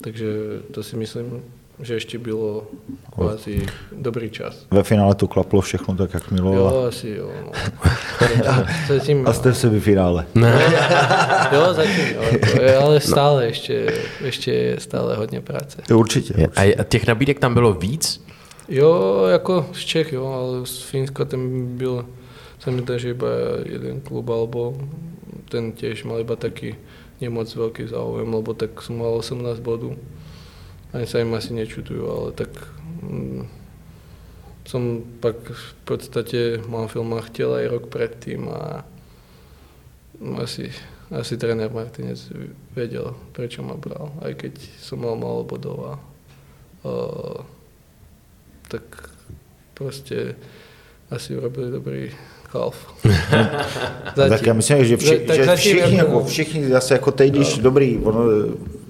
takže to si myslím, že ještě bylo asi dobrý čas. Ve finále to klaplo všechno tak, jak mělo. Jo, asi jo. No. Zatím, a jste v semifinále. Ne. jo, zatím jo, ale stále ještě, ještě je stále hodně práce. To určitě. A těch nabídek tam bylo víc? Jo, jako z Čech, jo, ale z Fínska tam byl, se mi že iba jeden klub, alebo ten tiež mal iba taký nemoc veľký záujem, lebo tak som mal 18 bodů ani sa im asi nečudujú, ale tak mm, som pak v podstate mám filmách chtěl aj rok predtým a asi, asi tréner Martinec vedel, prečo ma bral, aj keď som mal málo bodov a uh, tak proste asi urobili dobrý half. tak já myslím, že, vši, tak že všichni, jako, všichni zase jako teď, když dobrý, ono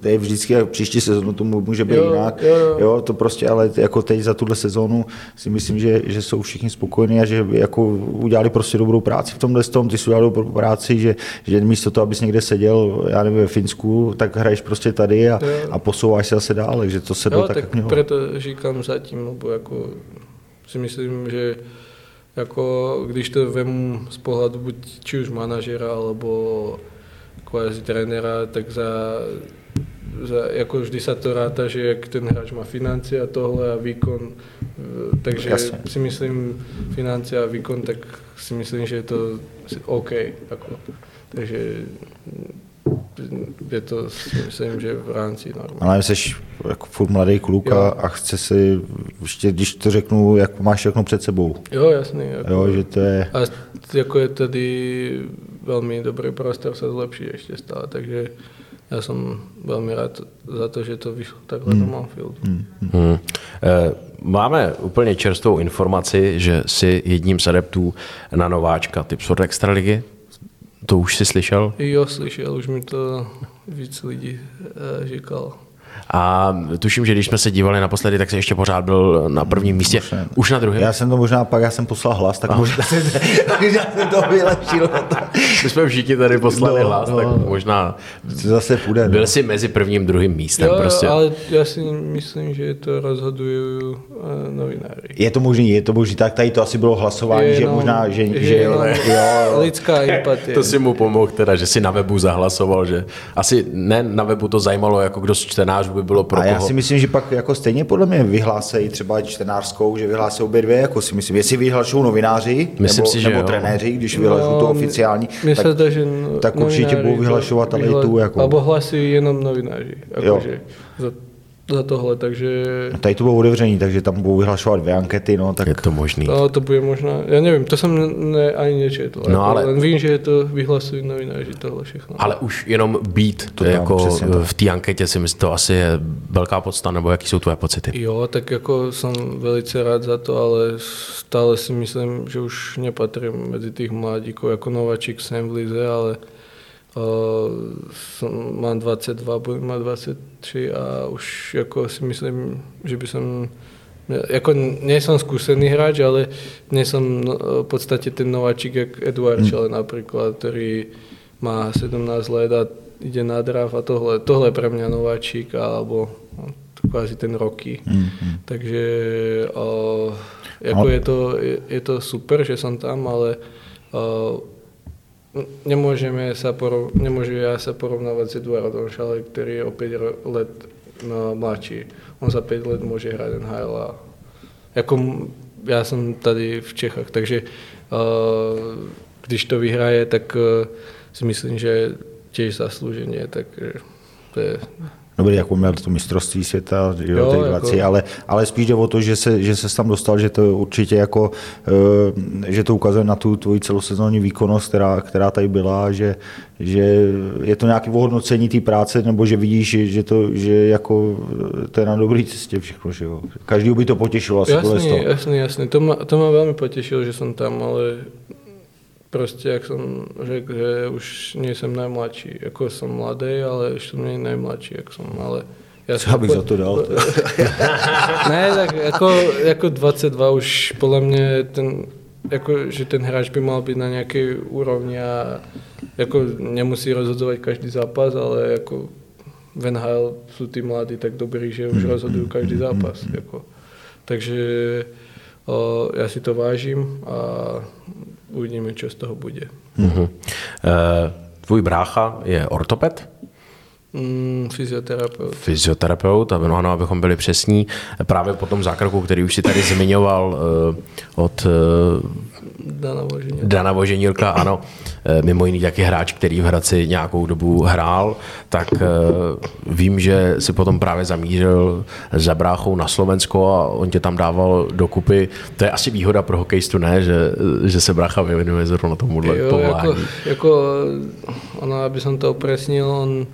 to je vždycky, příští sezónu to může být jo, jinak, jo, jo. jo, to prostě, ale jako teď za tuhle sezónu si myslím, že, že jsou všichni spokojení a že jako udělali prostě dobrou práci v tomhle tom, ty jsi udělal dobrou práci, že, že místo toho, abys někde seděl, já nevím, ve Finsku, tak hraješ prostě tady a, a posouváš se zase dál, takže to se jo, tak, tak jak mělo. proto říkám zatím, nebo jako si myslím, že jako když to vemu z pohledu buď či už manažera, alebo kvázi trenéra, tak za, za, jako vždy sa to ráta, že jak ten hráč má financie a tohle a výkon, takže Jasne. si myslím financie a výkon, tak si myslím, že je to OK. Jako. Takže je to, myslím, že v rámci normálně. Ale jsi jako furt mladý kluk a, a chce si, ještě, když to řeknu, jak máš všechno před sebou. Jo, jasný. Jako, jo, že to je... A jako je tady velmi dobrý prostor se zlepšit ještě stále, takže já jsem velmi rád za to, že to vyšlo takhle hmm. do Manfieldu. Hmm. Hmm. Eh, máme úplně čerstvou informaci, že jsi jedním z adeptů na nováčka Tipsport Extraligy. To už jsi slyšel? Jo, slyšel, už mi to víc lidí uh, říkal. A tuším, že když jsme se dívali naposledy, tak se ještě pořád byl na prvním místě. Už, už na druhém? Já jsem to možná, pak já jsem poslal hlas, tak možná, možná jsem to vylepšil. My jsme všichni tady poslali no, hlas, no, tak možná zase půjde. Byl no. si mezi prvním druhým místem. Jo, prostě. ale já si myslím, že to rozhodují uh, novináři. Je to možný, je to možný, tak tady to asi bylo hlasování, je že no, možná, že, že, že no, jo, lidská empatie. To si mu pomohl teda, že si na webu zahlasoval, že asi ne na webu to zajímalo, jako kdo z čtenářů by bylo pro A já si myslím, že pak jako stejně podle mě vyhlásejí třeba čtenářskou, že vyhlásí obě dvě, jako si myslím, jestli vyhlašují novináři myslím nebo, si, že nebo jo. trenéři, když vyhlašují no, to oficiální, tak, to, že tak určitě budou vyhlašovat ale i tu. Jako... Abo hlasí jenom novináři. Jako, že, za tohle, takže... A tady to bylo otevření, takže tam budou vyhlašovat dvě ankety, no tak... Je to možný. No, to bude možná, já nevím, to jsem ne, ani nečetl, no, ale... len vím, že je to vyhlasují novináři tohle všechno. Ale už jenom být to jako v té anketě si myslím, to asi je velká podsta, nebo jaký jsou tvoje pocity? Jo, tak jako jsem velice rád za to, ale stále si myslím, že už nepatřím mezi těch mladíků, jako nováčik jsem v lize, ale som, mám 22, budem mať 23 a už jako si myslím, že by som Jako nie som skúsený hráč, ale nie som no, v podstate ten nováčik, jak Eduard hmm. Čele napríklad, ktorý má 17 let a ide na draft a tohle, tohle je pre mňa nováčik alebo no, kvázi ten roky. Mm-hmm. Takže o, jako je, to, je, je to super, že som tam, ale o, nemôžeme sa porov, nemôžu ja sa porovnávať s Eduardom Šale, ktorý je o 5 let no, mladší. On za 5 let môže hrať NHL a jako já jsem tady v Čechách, takže uh, když to vyhraje, tak uh, si myslím, že těž zaslouženě, tak to je Dobrý, jako měl to mistrovství světa, jo, jo jako... ale, ale spíš jde o to, že se, že se tam dostal, že to určitě jako, eh, že to ukazuje na tu tvoji celosezónní výkonnost, která, která tady byla, že, že je to nějaké ohodnocení té práce, nebo že vidíš, že, že, to, že jako to je na dobrý cestě všechno, že jo. Každý by to potěšilo asi jasný, jasný, jasný, to má, to má velmi potěšilo, že jsem tam, ale prostě, jak jsem řekl, že už nejsem najmladší. Jako jsem mladý, ale ještě není najmladší, jak jsem, ale já Co bych za to dal? ne, tak jako, jako 22 už podle mě ten, jako, že ten hráč by mal být na nějaké úrovni a jako nemusí rozhodovat každý zápas, ale jako v NHL jsou ty mladí tak dobrý, že už rozhodují každý zápas. Jako. Takže o, já si to vážím a uvidíme, co z toho bude. Uh-huh. tvůj brácha je ortoped? Mm, fyzioterapeut. Fyzioterapeut, aby, no, ano, abychom byli přesní. Právě po tom zákroku, který už si tady zmiňoval uh, od uh, Dana Voženilka. Dana Voženilka, ano. Uh, mimo jiný taky hráč, který v Hradci nějakou dobu hrál, tak uh, vím, že si potom právě zamířil za bráchou na Slovensko a on tě tam dával dokupy. To je asi výhoda pro hokejistu, ne? Že, že se brácha vyvinuje zrovna tomuhle jo, povolání. Jako, jako ono, aby som to opresnil, on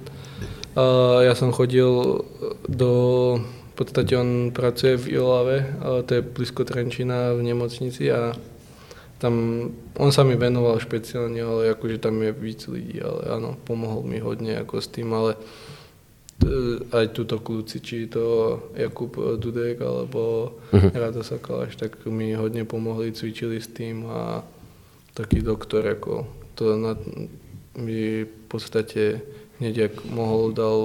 ja som chodil do, v podstate on pracuje v Ilave, to je blízko Trenčina v nemocnici a tam, on sa mi venoval špeciálne, ale akože tam je víc ľudí, ale áno, pomohol mi hodne ako s tým, ale aj túto kľúci, či to Jakub Dudek alebo uh-huh. Rado Sakaláš, tak mi hodne pomohli, cvičili s tým a taký doktor, ako to na, mi v podstate hneď jak mohol, dal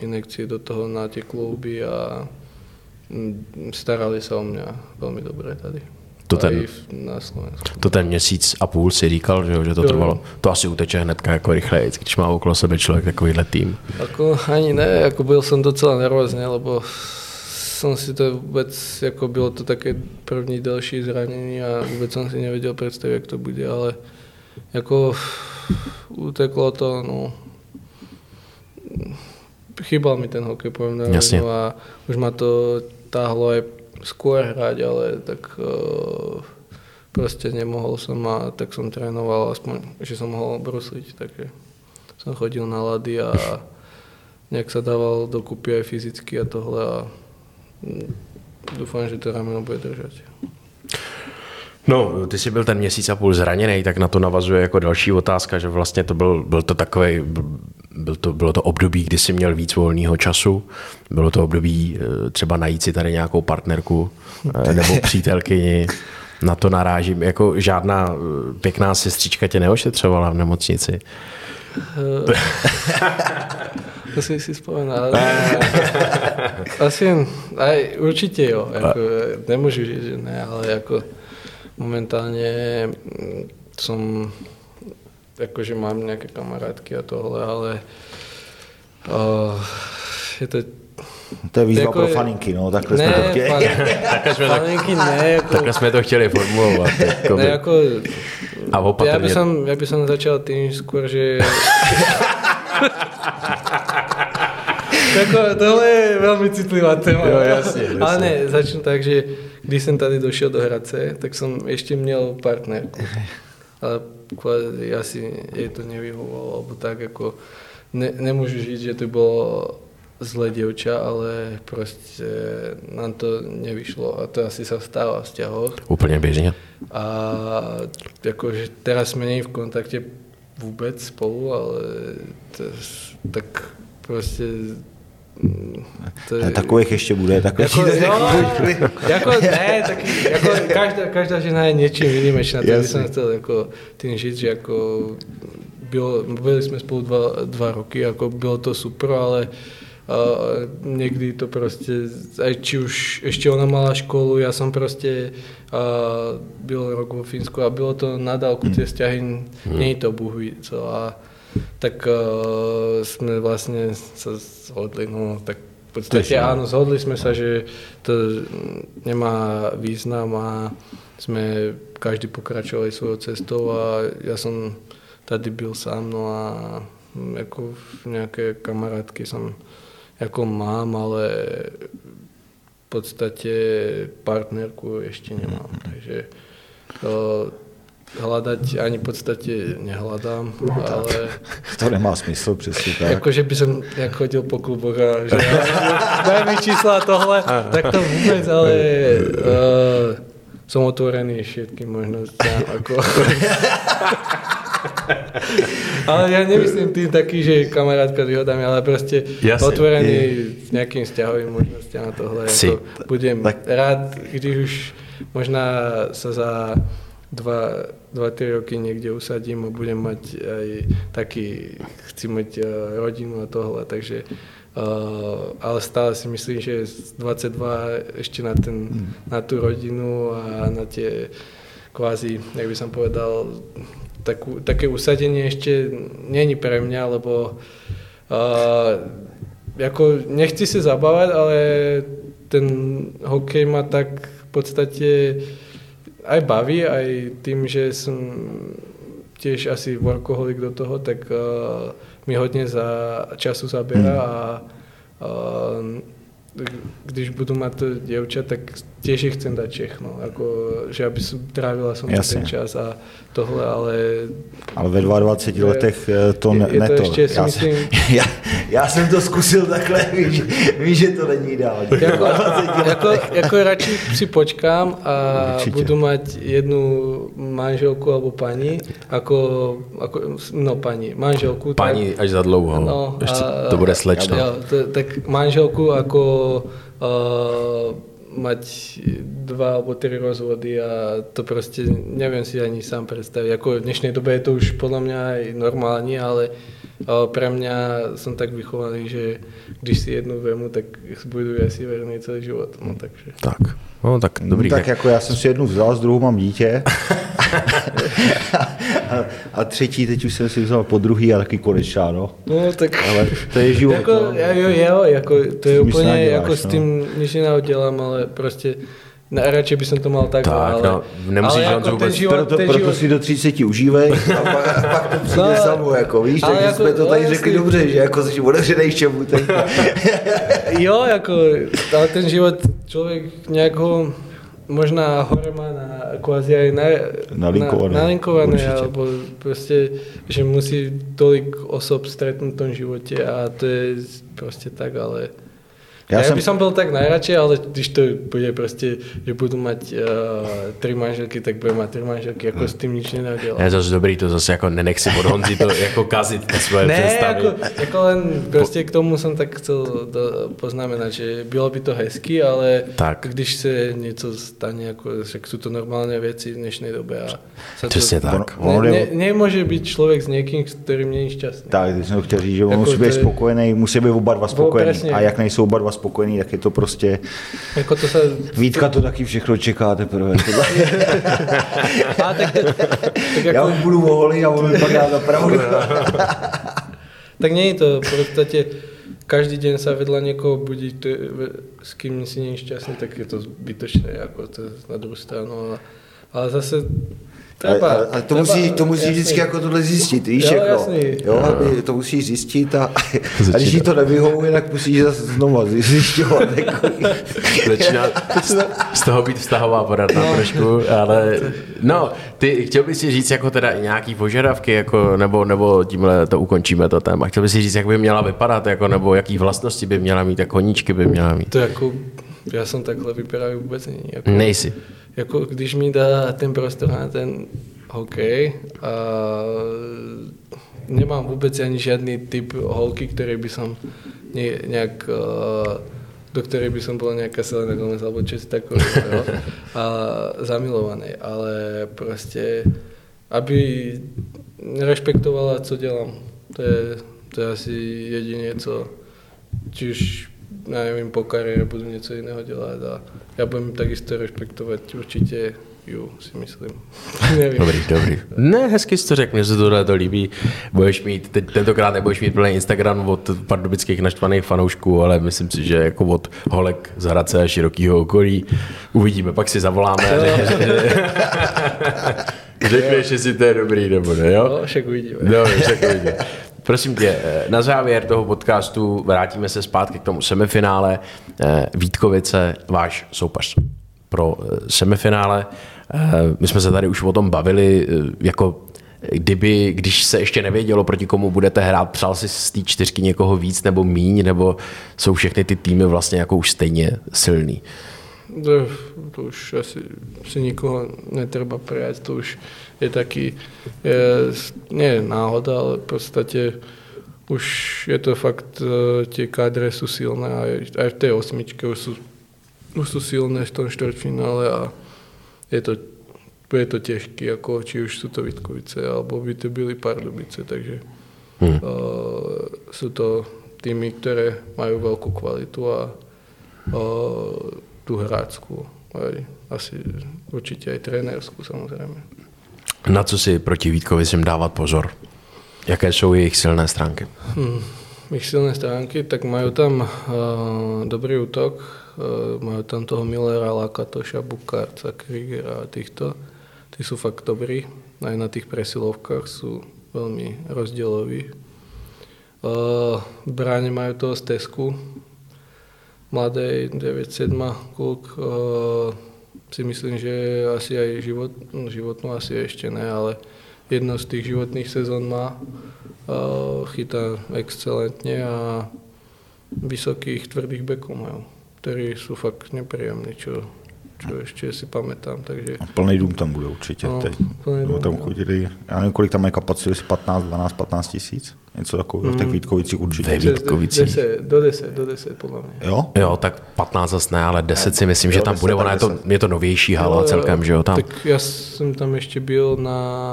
injekcie do toho na tie kluby a starali sa o mňa veľmi dobre tady. To ten, na Slovensku. to ten měsíc a půl si říkal, že, že to jo. trvalo. To asi uteče hnedka jako rychleji, když má okolo sebe člověk takovýhle tým. Ako, ani ne, jako byl jsem docela nervózně, lebo jsem si to vůbec, jako bylo to také první další zranění a vůbec jsem si nevěděl představit, jak to bude, ale jako uteklo to, no, chýbal mi ten hokej, poviem na no a už ma to táhlo aj skôr hrať, ale tak uh, proste nemohol som a tak som trénoval aspoň, že som mohol brusliť, takže som chodil na lady a nejak sa dával dokupy aj fyzicky a tohle a dúfam, že to rameno bude držať. No, ty jsi byl ten měsíc a půl zraněný, tak na to navazuje jako další otázka, že vlastně to byl, byl to takový, byl to, bylo to období, kdy jsi měl víc volného času, bylo to období eh, třeba najít si tady nějakou partnerku eh, nebo přítelkyni, na to narážím. Jako žádná eh, pěkná sestřička tě neošetřovala v nemocnici? to si si vzpomínal. Asi, aj, určitě jo. Jako, nemůžu říct, že ne, ale jako momentálně som akože mám nejaké kamarátky a tohle, ale uh, je to to je výzva jako pro faninky, no, takhle ne, jsme to chtěli. Fan, takhle, jsme faninky ne, jako, takhle jsme to chtěli formulovat. Jako ne, jako, a opatrně. Já bych som, já bych som začal tým skôr, že... jako, tohle je velmi citlivá téma. Jo, jasně, jasně. Ale ne, začnu tak, že když jsem tady došel do Hradce, tak jsem ještě měl partnerku. Ale asi jej to nevyhovovalo, alebo tak jako ne, nemůžu říct, že to bylo zlé děvča, ale prostě nám to nevyšlo a to asi se stává v vzťahoch. Úplně běžně. A jakože teraz jsme není v kontakte vůbec spolu, ale to, tak prostě to A takových ještě bude, takových Jako, ještě no, jako, ne, taky, jako každá, každá žena je něčím výjimečná, tak Jasně. jsem chtěl jako tím žít, že jako bylo, byli jsme spolu dva, dva roky, jako bylo to super, ale a někdy to prostě, či už ještě ona mala školu, já jsem prostě a, byl rok vo Fínsku a bylo to na dálku, Hmm. tie vzťahy, nie je to Bůh co a tak uh, jsme vlastně se shodli, no tak v podstate Teším. áno, zhodli sme sa, že to nemá význam a sme každý pokračovali svojou cestou a ja som tady byl sám, no a mm, jako nejaké kamarátky som jako mám, ale v podstate partnerku ešte nemám, takže uh, hľadať ani v podstate nehľadám, ale To nemá smysl, přesně tak. jako, že by som jak chodil po kluboch a že daj mi čísla tohle, tak to vůbec, ale uh, som otvorený všetkým možnostiam. Ako. ale ja nemyslím tým taký, že kamarátka s výhodami, ale proste Jasne. otvorený s nejakým vzťahovým možnostiam a tohle. Si. Ako budem Tak- rád, když už možná sa za dva, dva, tri roky niekde usadím a budem mať aj taký, chci mať eh, rodinu a tohle, takže uh, ale stále si myslím, že z 22 ešte na, ten, na tú rodinu a na tie kvázi, jak by som povedal, takú, také usadenie ešte není pre mňa, lebo uh, jako nechci se zabávať, ale ten hokej ma tak v podstate aj baví, aj tým, že som tiež asi workoholik do toho, tak uh, mi hodně za času zabera a uh, když budu mať to dievča, tak tiež jej chcem dať všechno, ako, že aby som trávila som Jasně. ten čas a tohle, ale Ale ve 22 letech eh, to Je- ne, je to ne to. ještě, si já, myslím- já, já, jsem to zkusil takhle, víš, víš že to není ideální. jako, jako, jako radši si počkám a Určitě. budu mať jednu manželku alebo pani, ako, ako no pani, manželku. tak- Paní až za dlouho. No, Ještě a- to bude slečna. Jo, to, tak manželku ako uh, mať dva alebo tri rozvody a to proste neviem si ani sám predstaviť. Ako v dnešnej dobe je to už podľa mňa aj normálne, ale uh, pre mňa som tak vychovaný, že když si jednu vemu, tak budu asi verný celý život. No, takže. Tak, no tak dobrý. No, tak jako já jsem si jednu vzal, z druhou mám dítě. a, a třetí teď už jsem si vzal po druhý a taky konečná, no. No, tak... Ale to je život, Jako, no. jo, jo, jako, to je S tím nic úplně, neděláš, jako s no. tím nič neudělám, ale prostě ne, radši by som to mal tak, Tak, ale, no, nemusíš ale jako vůbec- život, Proto, ten proto život, si do 30 užívej a pak, a pak to přijde No, no, samo, jako víš, takže jako- jsme to no, tady jasný. řekli dobře, že jako jsi otevřenej všemu. Tak... jo, jako, ale ten život člověk nějak ho možná hore má na, kvázi aj na, Nalinkované, na, nalinkované alebo prostě, že musí tolik osob stretnúť v tom životě a to je prostě tak, ale Já Já, jsem- by som byl tak najradšej, ale když to bude prostě, že budu mať uh, tri manželky, tak budem mať tri manželky, jako s tím nič nenadělám. Je zase dobrý, to zase jako nenech si od Honzi to jako kazit ty svoje Ne, představy. jako, jako len prostě k tomu jsem tak chcel poznamenat, že bylo by to hezky, ale Tak. když se něco stane, jako, že jsou to normálně věci v dnešní době. A se Přesně to, tak. Ne, ne, nemůže být člověk s někým, s kterým není šťastný. Tak, jsem chtěl říct, že on Jako musí být to je- spokojený, musí být oba dva spokojení. přesně. A jak nejsou oba dva spokojení, tak je to prostě... Jako to se... Vítka to taky všechno čeká teprve. A tak, tak Já jako, už budu oholý a on pak dá za pravdu. tak je to v podstate každý deň sa vedľa niekoho budí, to s kým si je šťastný, tak je to zbytočné, ako to na druhou stranu. Ale, ale zase Ale, ale to, musí, to musí jasný. vždycky jako tohle zjistit, víš, Jo, jako, jasný. jo, aby to musíš zjistit a, a když jí to nevyhovuje, tak musíš zase znova zjišťovat. Jako, Začíná z toho být vztahová poradna no. trošku, ale no, ty chtěl bys si říct jako teda nějaký požadavky, jako, nebo, nebo tímhle to ukončíme to téma. Chtěl bys si říct, jak by měla vypadat, jako, nebo jaký vlastnosti by měla mít, jak koníčky by měla mít. To jako, já jsem takhle vypadavý vůbec není. Jako, Nejsi. Jako když mi dá ten prostor na ten hokej a nemám vůbec ani žádný typ holky, který by som nie, nejak, uh, do ktorej by som bola nejaká Selena Gomez alebo čo takové, jo? A zamilovaný, ale proste, aby rešpektovala, co dělám. To je, to je asi jediné, co, či už ja neviem, po kariére budú niečo iného delať a ja budem takisto rešpektovať určite ju, si myslím. Nevím. Dobrý, dobrý. Ne, hezky jsi to řekl, mně se tohle to líbí. Budeš mít, teď, tentokrát nebudeš mít plný Instagram od pardubických naštvaných fanoušků, ale myslím si, že jako od holek z Hradce a širokého okolí uvidíme, pak si zavoláme a řekneš, řekneš, jestli to je dobrý nebo ne, jo? No, však uvidíme. Dobře, však uvidíme. Prosím tě, na závěr toho podcastu vrátíme se zpátky k tomu semifinále. Vítkovice, váš soupeř pro semifinále. My jsme se tady už o tom bavili, jako kdyby, když se ještě nevědělo, proti komu budete hrát, přál si z té čtyřky někoho víc nebo míň, nebo jsou všechny ty týmy vlastně jako už stejně silný? To, to už asi si nikoho netreba prijať, to už je taký, je, nie je náhoda, ale v podstate už je to fakt, tie kádre sú silné a aj, aj v tej osmičke už sú, už sú silné v tom štvrťfinále a je to, je to ťažké, ako či už sú to Vitkovice, alebo by to byli Pardubice, takže hmm. uh, sú to týmy, ktoré majú veľkú kvalitu a uh, tú hráčskú, aj asi určite aj trénerskú samozrejme. Na co si proti Vítkovicím dávat pozor? Jaké jsou jejich silné stránky? Hmm, ich silné stránky, tak majú tam uh, dobrý útok, uh, majú tam toho Millera, Lakatoša, Bukárca, Krigera a týchto. Tí sú fakt dobrí, aj na tých presilovkách sú veľmi rozdieloví. Uh, v bráne majú toho Stesku, mladej 9-7 kluk, uh, si myslím, že asi aj život, no, životnú asi ešte ne, ale jedno z tých životných sezón má, chytá excelentne a vysokých tvrdých bekov majú, ktorí sú fakt nepríjemní, čo, čo ešte si pamätám. Takže... A plný dům tam bude určitě no, teď. Dům, tam chodili, já nevím, kolik tam je kapacity, 15, 12, 15 tisíc? Něco takového, mm. v těch mm. Vítkovicích určitě. Ve Vítkovicích. 10, do 10, do 10 podle mě. Jo? Jo, tak 15 zase ne, ale 10 si myslím, jo, že tam bude, ona je to, je to novější hala jo, celkem, že jo? Tam. Tak já jsem tam ještě byl na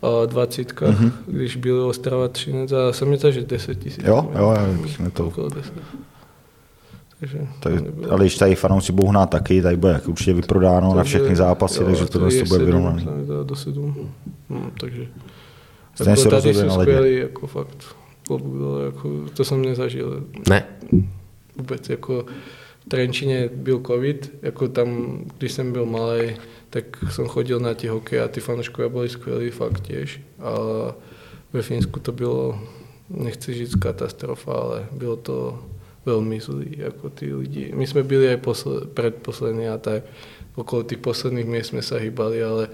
uh, 20, mm-hmm. když byl Ostrava 13 a jsem myslel, že 10 tisíc. Jo, jo, já myslím to. Takže tak, ale když tady fanoušci budou hnát taky, tady bude jak určitě vyprodáno takže, na všechny zápasy, jo, takže to, to, to bude vyrovnané. Do 7. Hmm, takže Stejně jako tady jsou skvělý, jako fakt. Jako, to jsem nezažil. Ne. Vůbec, jako v Trenčíně byl covid, jako tam, když jsem byl malý, tak jsem chodil na ty hokej a ty fanouškové byli skvělí, fakt těž. A ve Finsku to bylo, nechci říct katastrofa, ale bylo to velmi zlý, jako ty lidi. My jsme byli aj posle, predposlední a tak okolo těch posledních měst jsme se hýbali, ale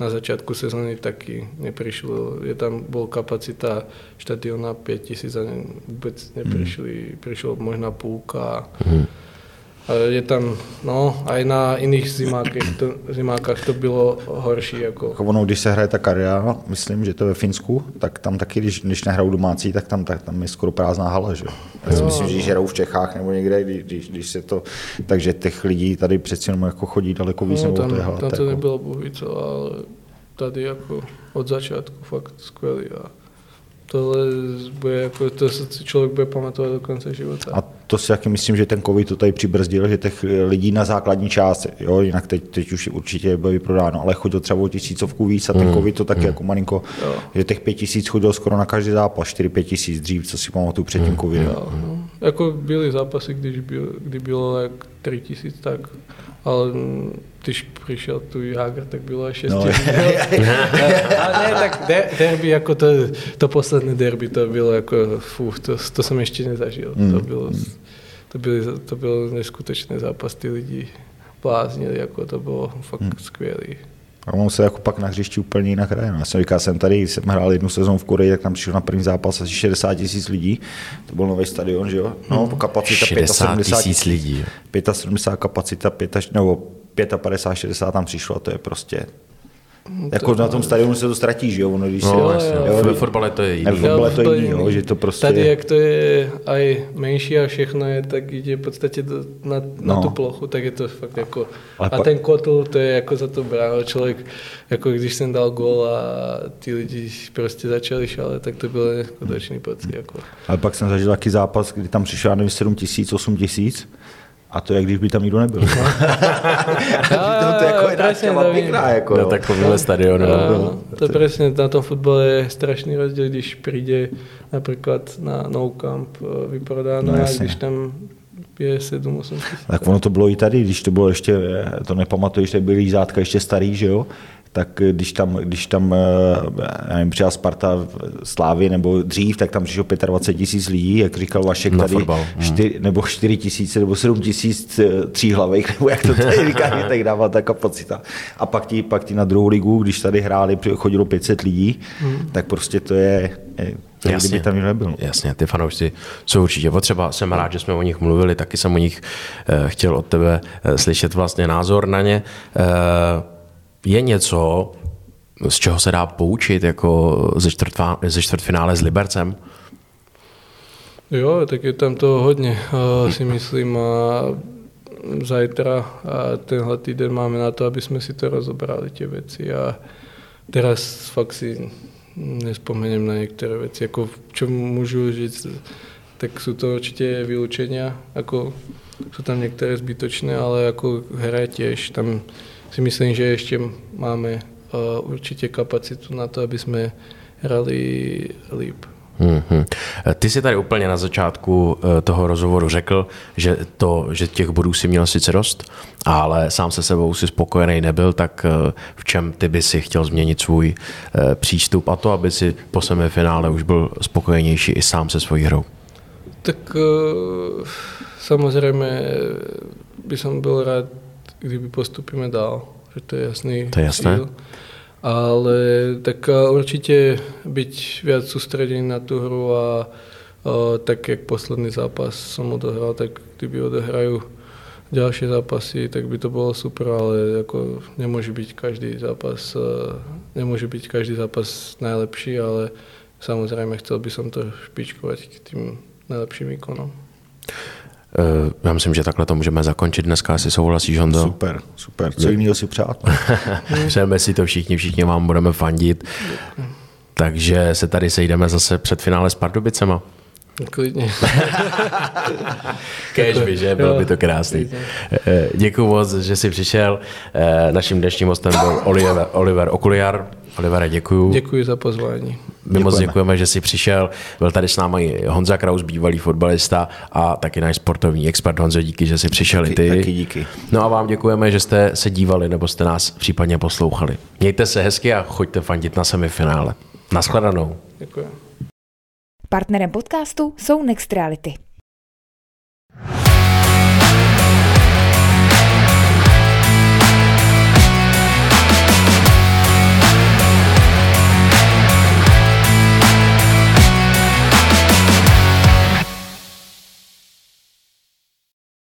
na začiatku sezóny taky neprišlo, je tam bol kapacita štadiona 5000 a ne, vôbec neprišli, mm. prišlo možná půlka. Mm. Je tam, no, aj na iných zimákách to, zimákách to bylo horší. Jako. jako ono, když se hraje ta kariéra, myslím, že to ve Finsku, tak tam taky, když, když nehrajou domácí, tak tam, tak tam je skoro prázdná hala, že? Já si myslím, že když hrajou v Čechách nebo někde, když, když, když se to, takže těch lidí tady přeci jenom jako chodí daleko víc, no, nebo tam, to je hala, tam to jako... nebylo bohuvico, ale tady jako od začátku fakt skvělý. A tohle bude, jako, to se člověk bude pamatovat do konce života. A to si taky myslím, že ten covid to tady přibrzdil, že těch lidí na základní část, jo, jinak teď, teď už určitě bude vyprodáno, ale chodil třeba o tisícovku víc a ten mm. covid to taky mm. jako malinko, jo. že těch pět tisíc chodil skoro na každý zápas, čtyři pět tisíc dřív, co si pamatuju před tím mm. covidem. Jo, no. Jako byly zápasy, když byl, kdy bylo jak tři tisíc, tak ale když přišel tu Jager, tak bylo až 6 no. Ale ne, tak de, derby, jako to, to posledné derby, to bylo jako, fú, to, to jsem ještě nezažil. Mm. To bylo, to byl, to byl neskutečný zápas, ty lidi bláznili, jako to bylo fakt mm. skvělý. A on se jako pak na hřišti úplně jinak hraje. No, já jsem říkal, jsem tady, jsem hrál jednu sezónu v Koreji, tak tam přišel na první zápas asi 60 tisíc lidí. To byl nový stadion, že jo? No, hmm. kapacita 60 tisíc lidí. 75 kapacita, 5, nebo 55, 60 tam přišlo a to je prostě Jako na tom stadionu se to ztratí, že jo? Ono, když No, se, jasně, jo. ve fotbale to je jiný. Ne, v fotbale to je jiný, jo, že to prostě... Tady, jak to je aj menší a všechno je, tak jde v podstatě na, na No. tu plochu, tak je to fakt jako... Ale a pa- ten kotl, to je jako za to bráno. Člověk, jako když jsem dal gól a ty lidi prostě začali šalet, tak to byl neskutečný pocit. Jako. Ale pak jsem zažil taky zápas, kdy tam přišel, nevím, 7 tisíc, 8 tisíc. A to je, jak když by tam nikdo nebyl. to, to je jako těma to pěkná, jako, Na no. takovýhle stadionu. no. Áno, to je presne, na tom futbale je strašný rozdiel, když príde napríklad na no camp eh, vyprodáno No, a jasně. když tam je 7-8 tisíc. Tak ono to bylo i tady, když to bylo ještě, eh, to nepamatuješ, tak byly zátka ještě starý, že jo? Tak když tam, když tam eh, já nevím, přijela Sparta Slávy nebo dřív, tak tam přišlo 25 tisíc lidí, jak říkal Vašek Na tady, fotbal. čtyři, nebo 4 tisíce nebo 7 tisíc eh, tří hlavek, nebo jak to tady říká, tak dává ta kapacita. A pak ti, pak ti na druhou ligu, když tady hráli, chodilo 500 lidí, tak prostě to je, eh, jak Jasně. kdyby tam nebyl. Jasně, ty fanoušci jsou určitě potřeba. Jsem rád, že jsme o nich mluvili, taky jsem o nich eh, chtěl od tebe slyšet vlastně názor na ně. Eh, je něco, z čeho se dá poučit jako ze, čtvrtvá, ze čtvrtfinále s Libercem? Jo, tak je tam toho hodně, uh, si myslím. A zajtra a tenhle týden máme na to, aby jsme si to rozobrali, tie veci. A teraz fakt si nespomeniem na niektoré veci. Ako čo môžu říct, tak sú to určite vylúčenia. Ako sú tam niektoré zbytočné, ale ako hra tiež. Tam si myslím, že ešte máme uh, určite kapacitu na to, aby sme hrali líp. Mm-hmm. Ty jsi tady úplně na začátku eh, toho rozhovoru řekl, že, to, že těch bodů si měl sice dost, ale sám se sebou si spokojený nebyl, tak eh, v čem ty by si chtěl změnit svůj eh, přístup a to, aby si po semifinále už byl spokojenější i sám se svojí hrou? Tak samozrejme by som byl rád, kdyby postupíme dál, že to je jasný To je jasné. cíl. Ale tak uh, určite byť viac sústredený na tú hru a uh, tak jak posledný zápas som odohral, tak kdyby odohrajú ďalšie zápasy, tak by to bolo super, ale ako nemôže byť každý zápas, uh, nemôže byť každý zápas najlepší, ale samozrejme chcel by som to špičkovať k tým najlepším výkonom. Eh, Já myslím, že takhle to můžeme zakončit dneska, asi souhlasíš, Honzo? Super, super. Co jiného si přát? Přejeme si to všichni, všichni vám budeme fandit. Takže se tady sejdeme zase před finále s Pardubicema. Klidně. Kež by, že? Bylo by to krásný. Eh, Děkuji moc, že jsi přišel. Eh, Naším dnešním hostem byl Oliver, Oliver Okuliar. Olivere, děkuju. Děkuji za pozvání. My moc Děkujeme. děkujeme, že jsi přišel. Byl tady s námi i Honza Kraus, bývalý fotbalista a taky náš sportovní expert. Honzo, díky, že jsi přišel i Taky- ty. taky díky. No a vám děkujeme, že jste se dívali nebo jste nás případně poslouchali. Mějte se hezky a choďte fandit na semifinále. Naschledanou. Děkuji. Partnerem podcastu jsou Next Reality.